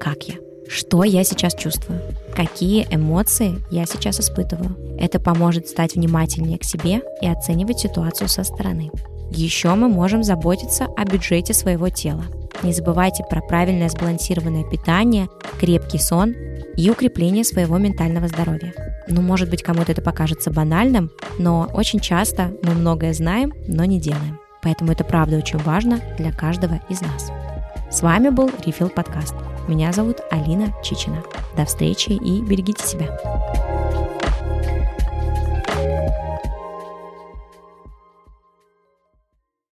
как я, что я сейчас чувствую, какие эмоции я сейчас испытываю. Это поможет стать внимательнее к себе и оценивать ситуацию со стороны. Еще мы можем заботиться о бюджете своего тела. Не забывайте про правильное сбалансированное питание, крепкий сон и укрепление своего ментального здоровья. Ну, может быть, кому-то это покажется банальным, но очень часто мы многое знаем, но не делаем. Поэтому это правда очень важно для каждого из нас. С вами был Refill подкаст. Меня зовут Алина Чичина. До встречи и берегите себя.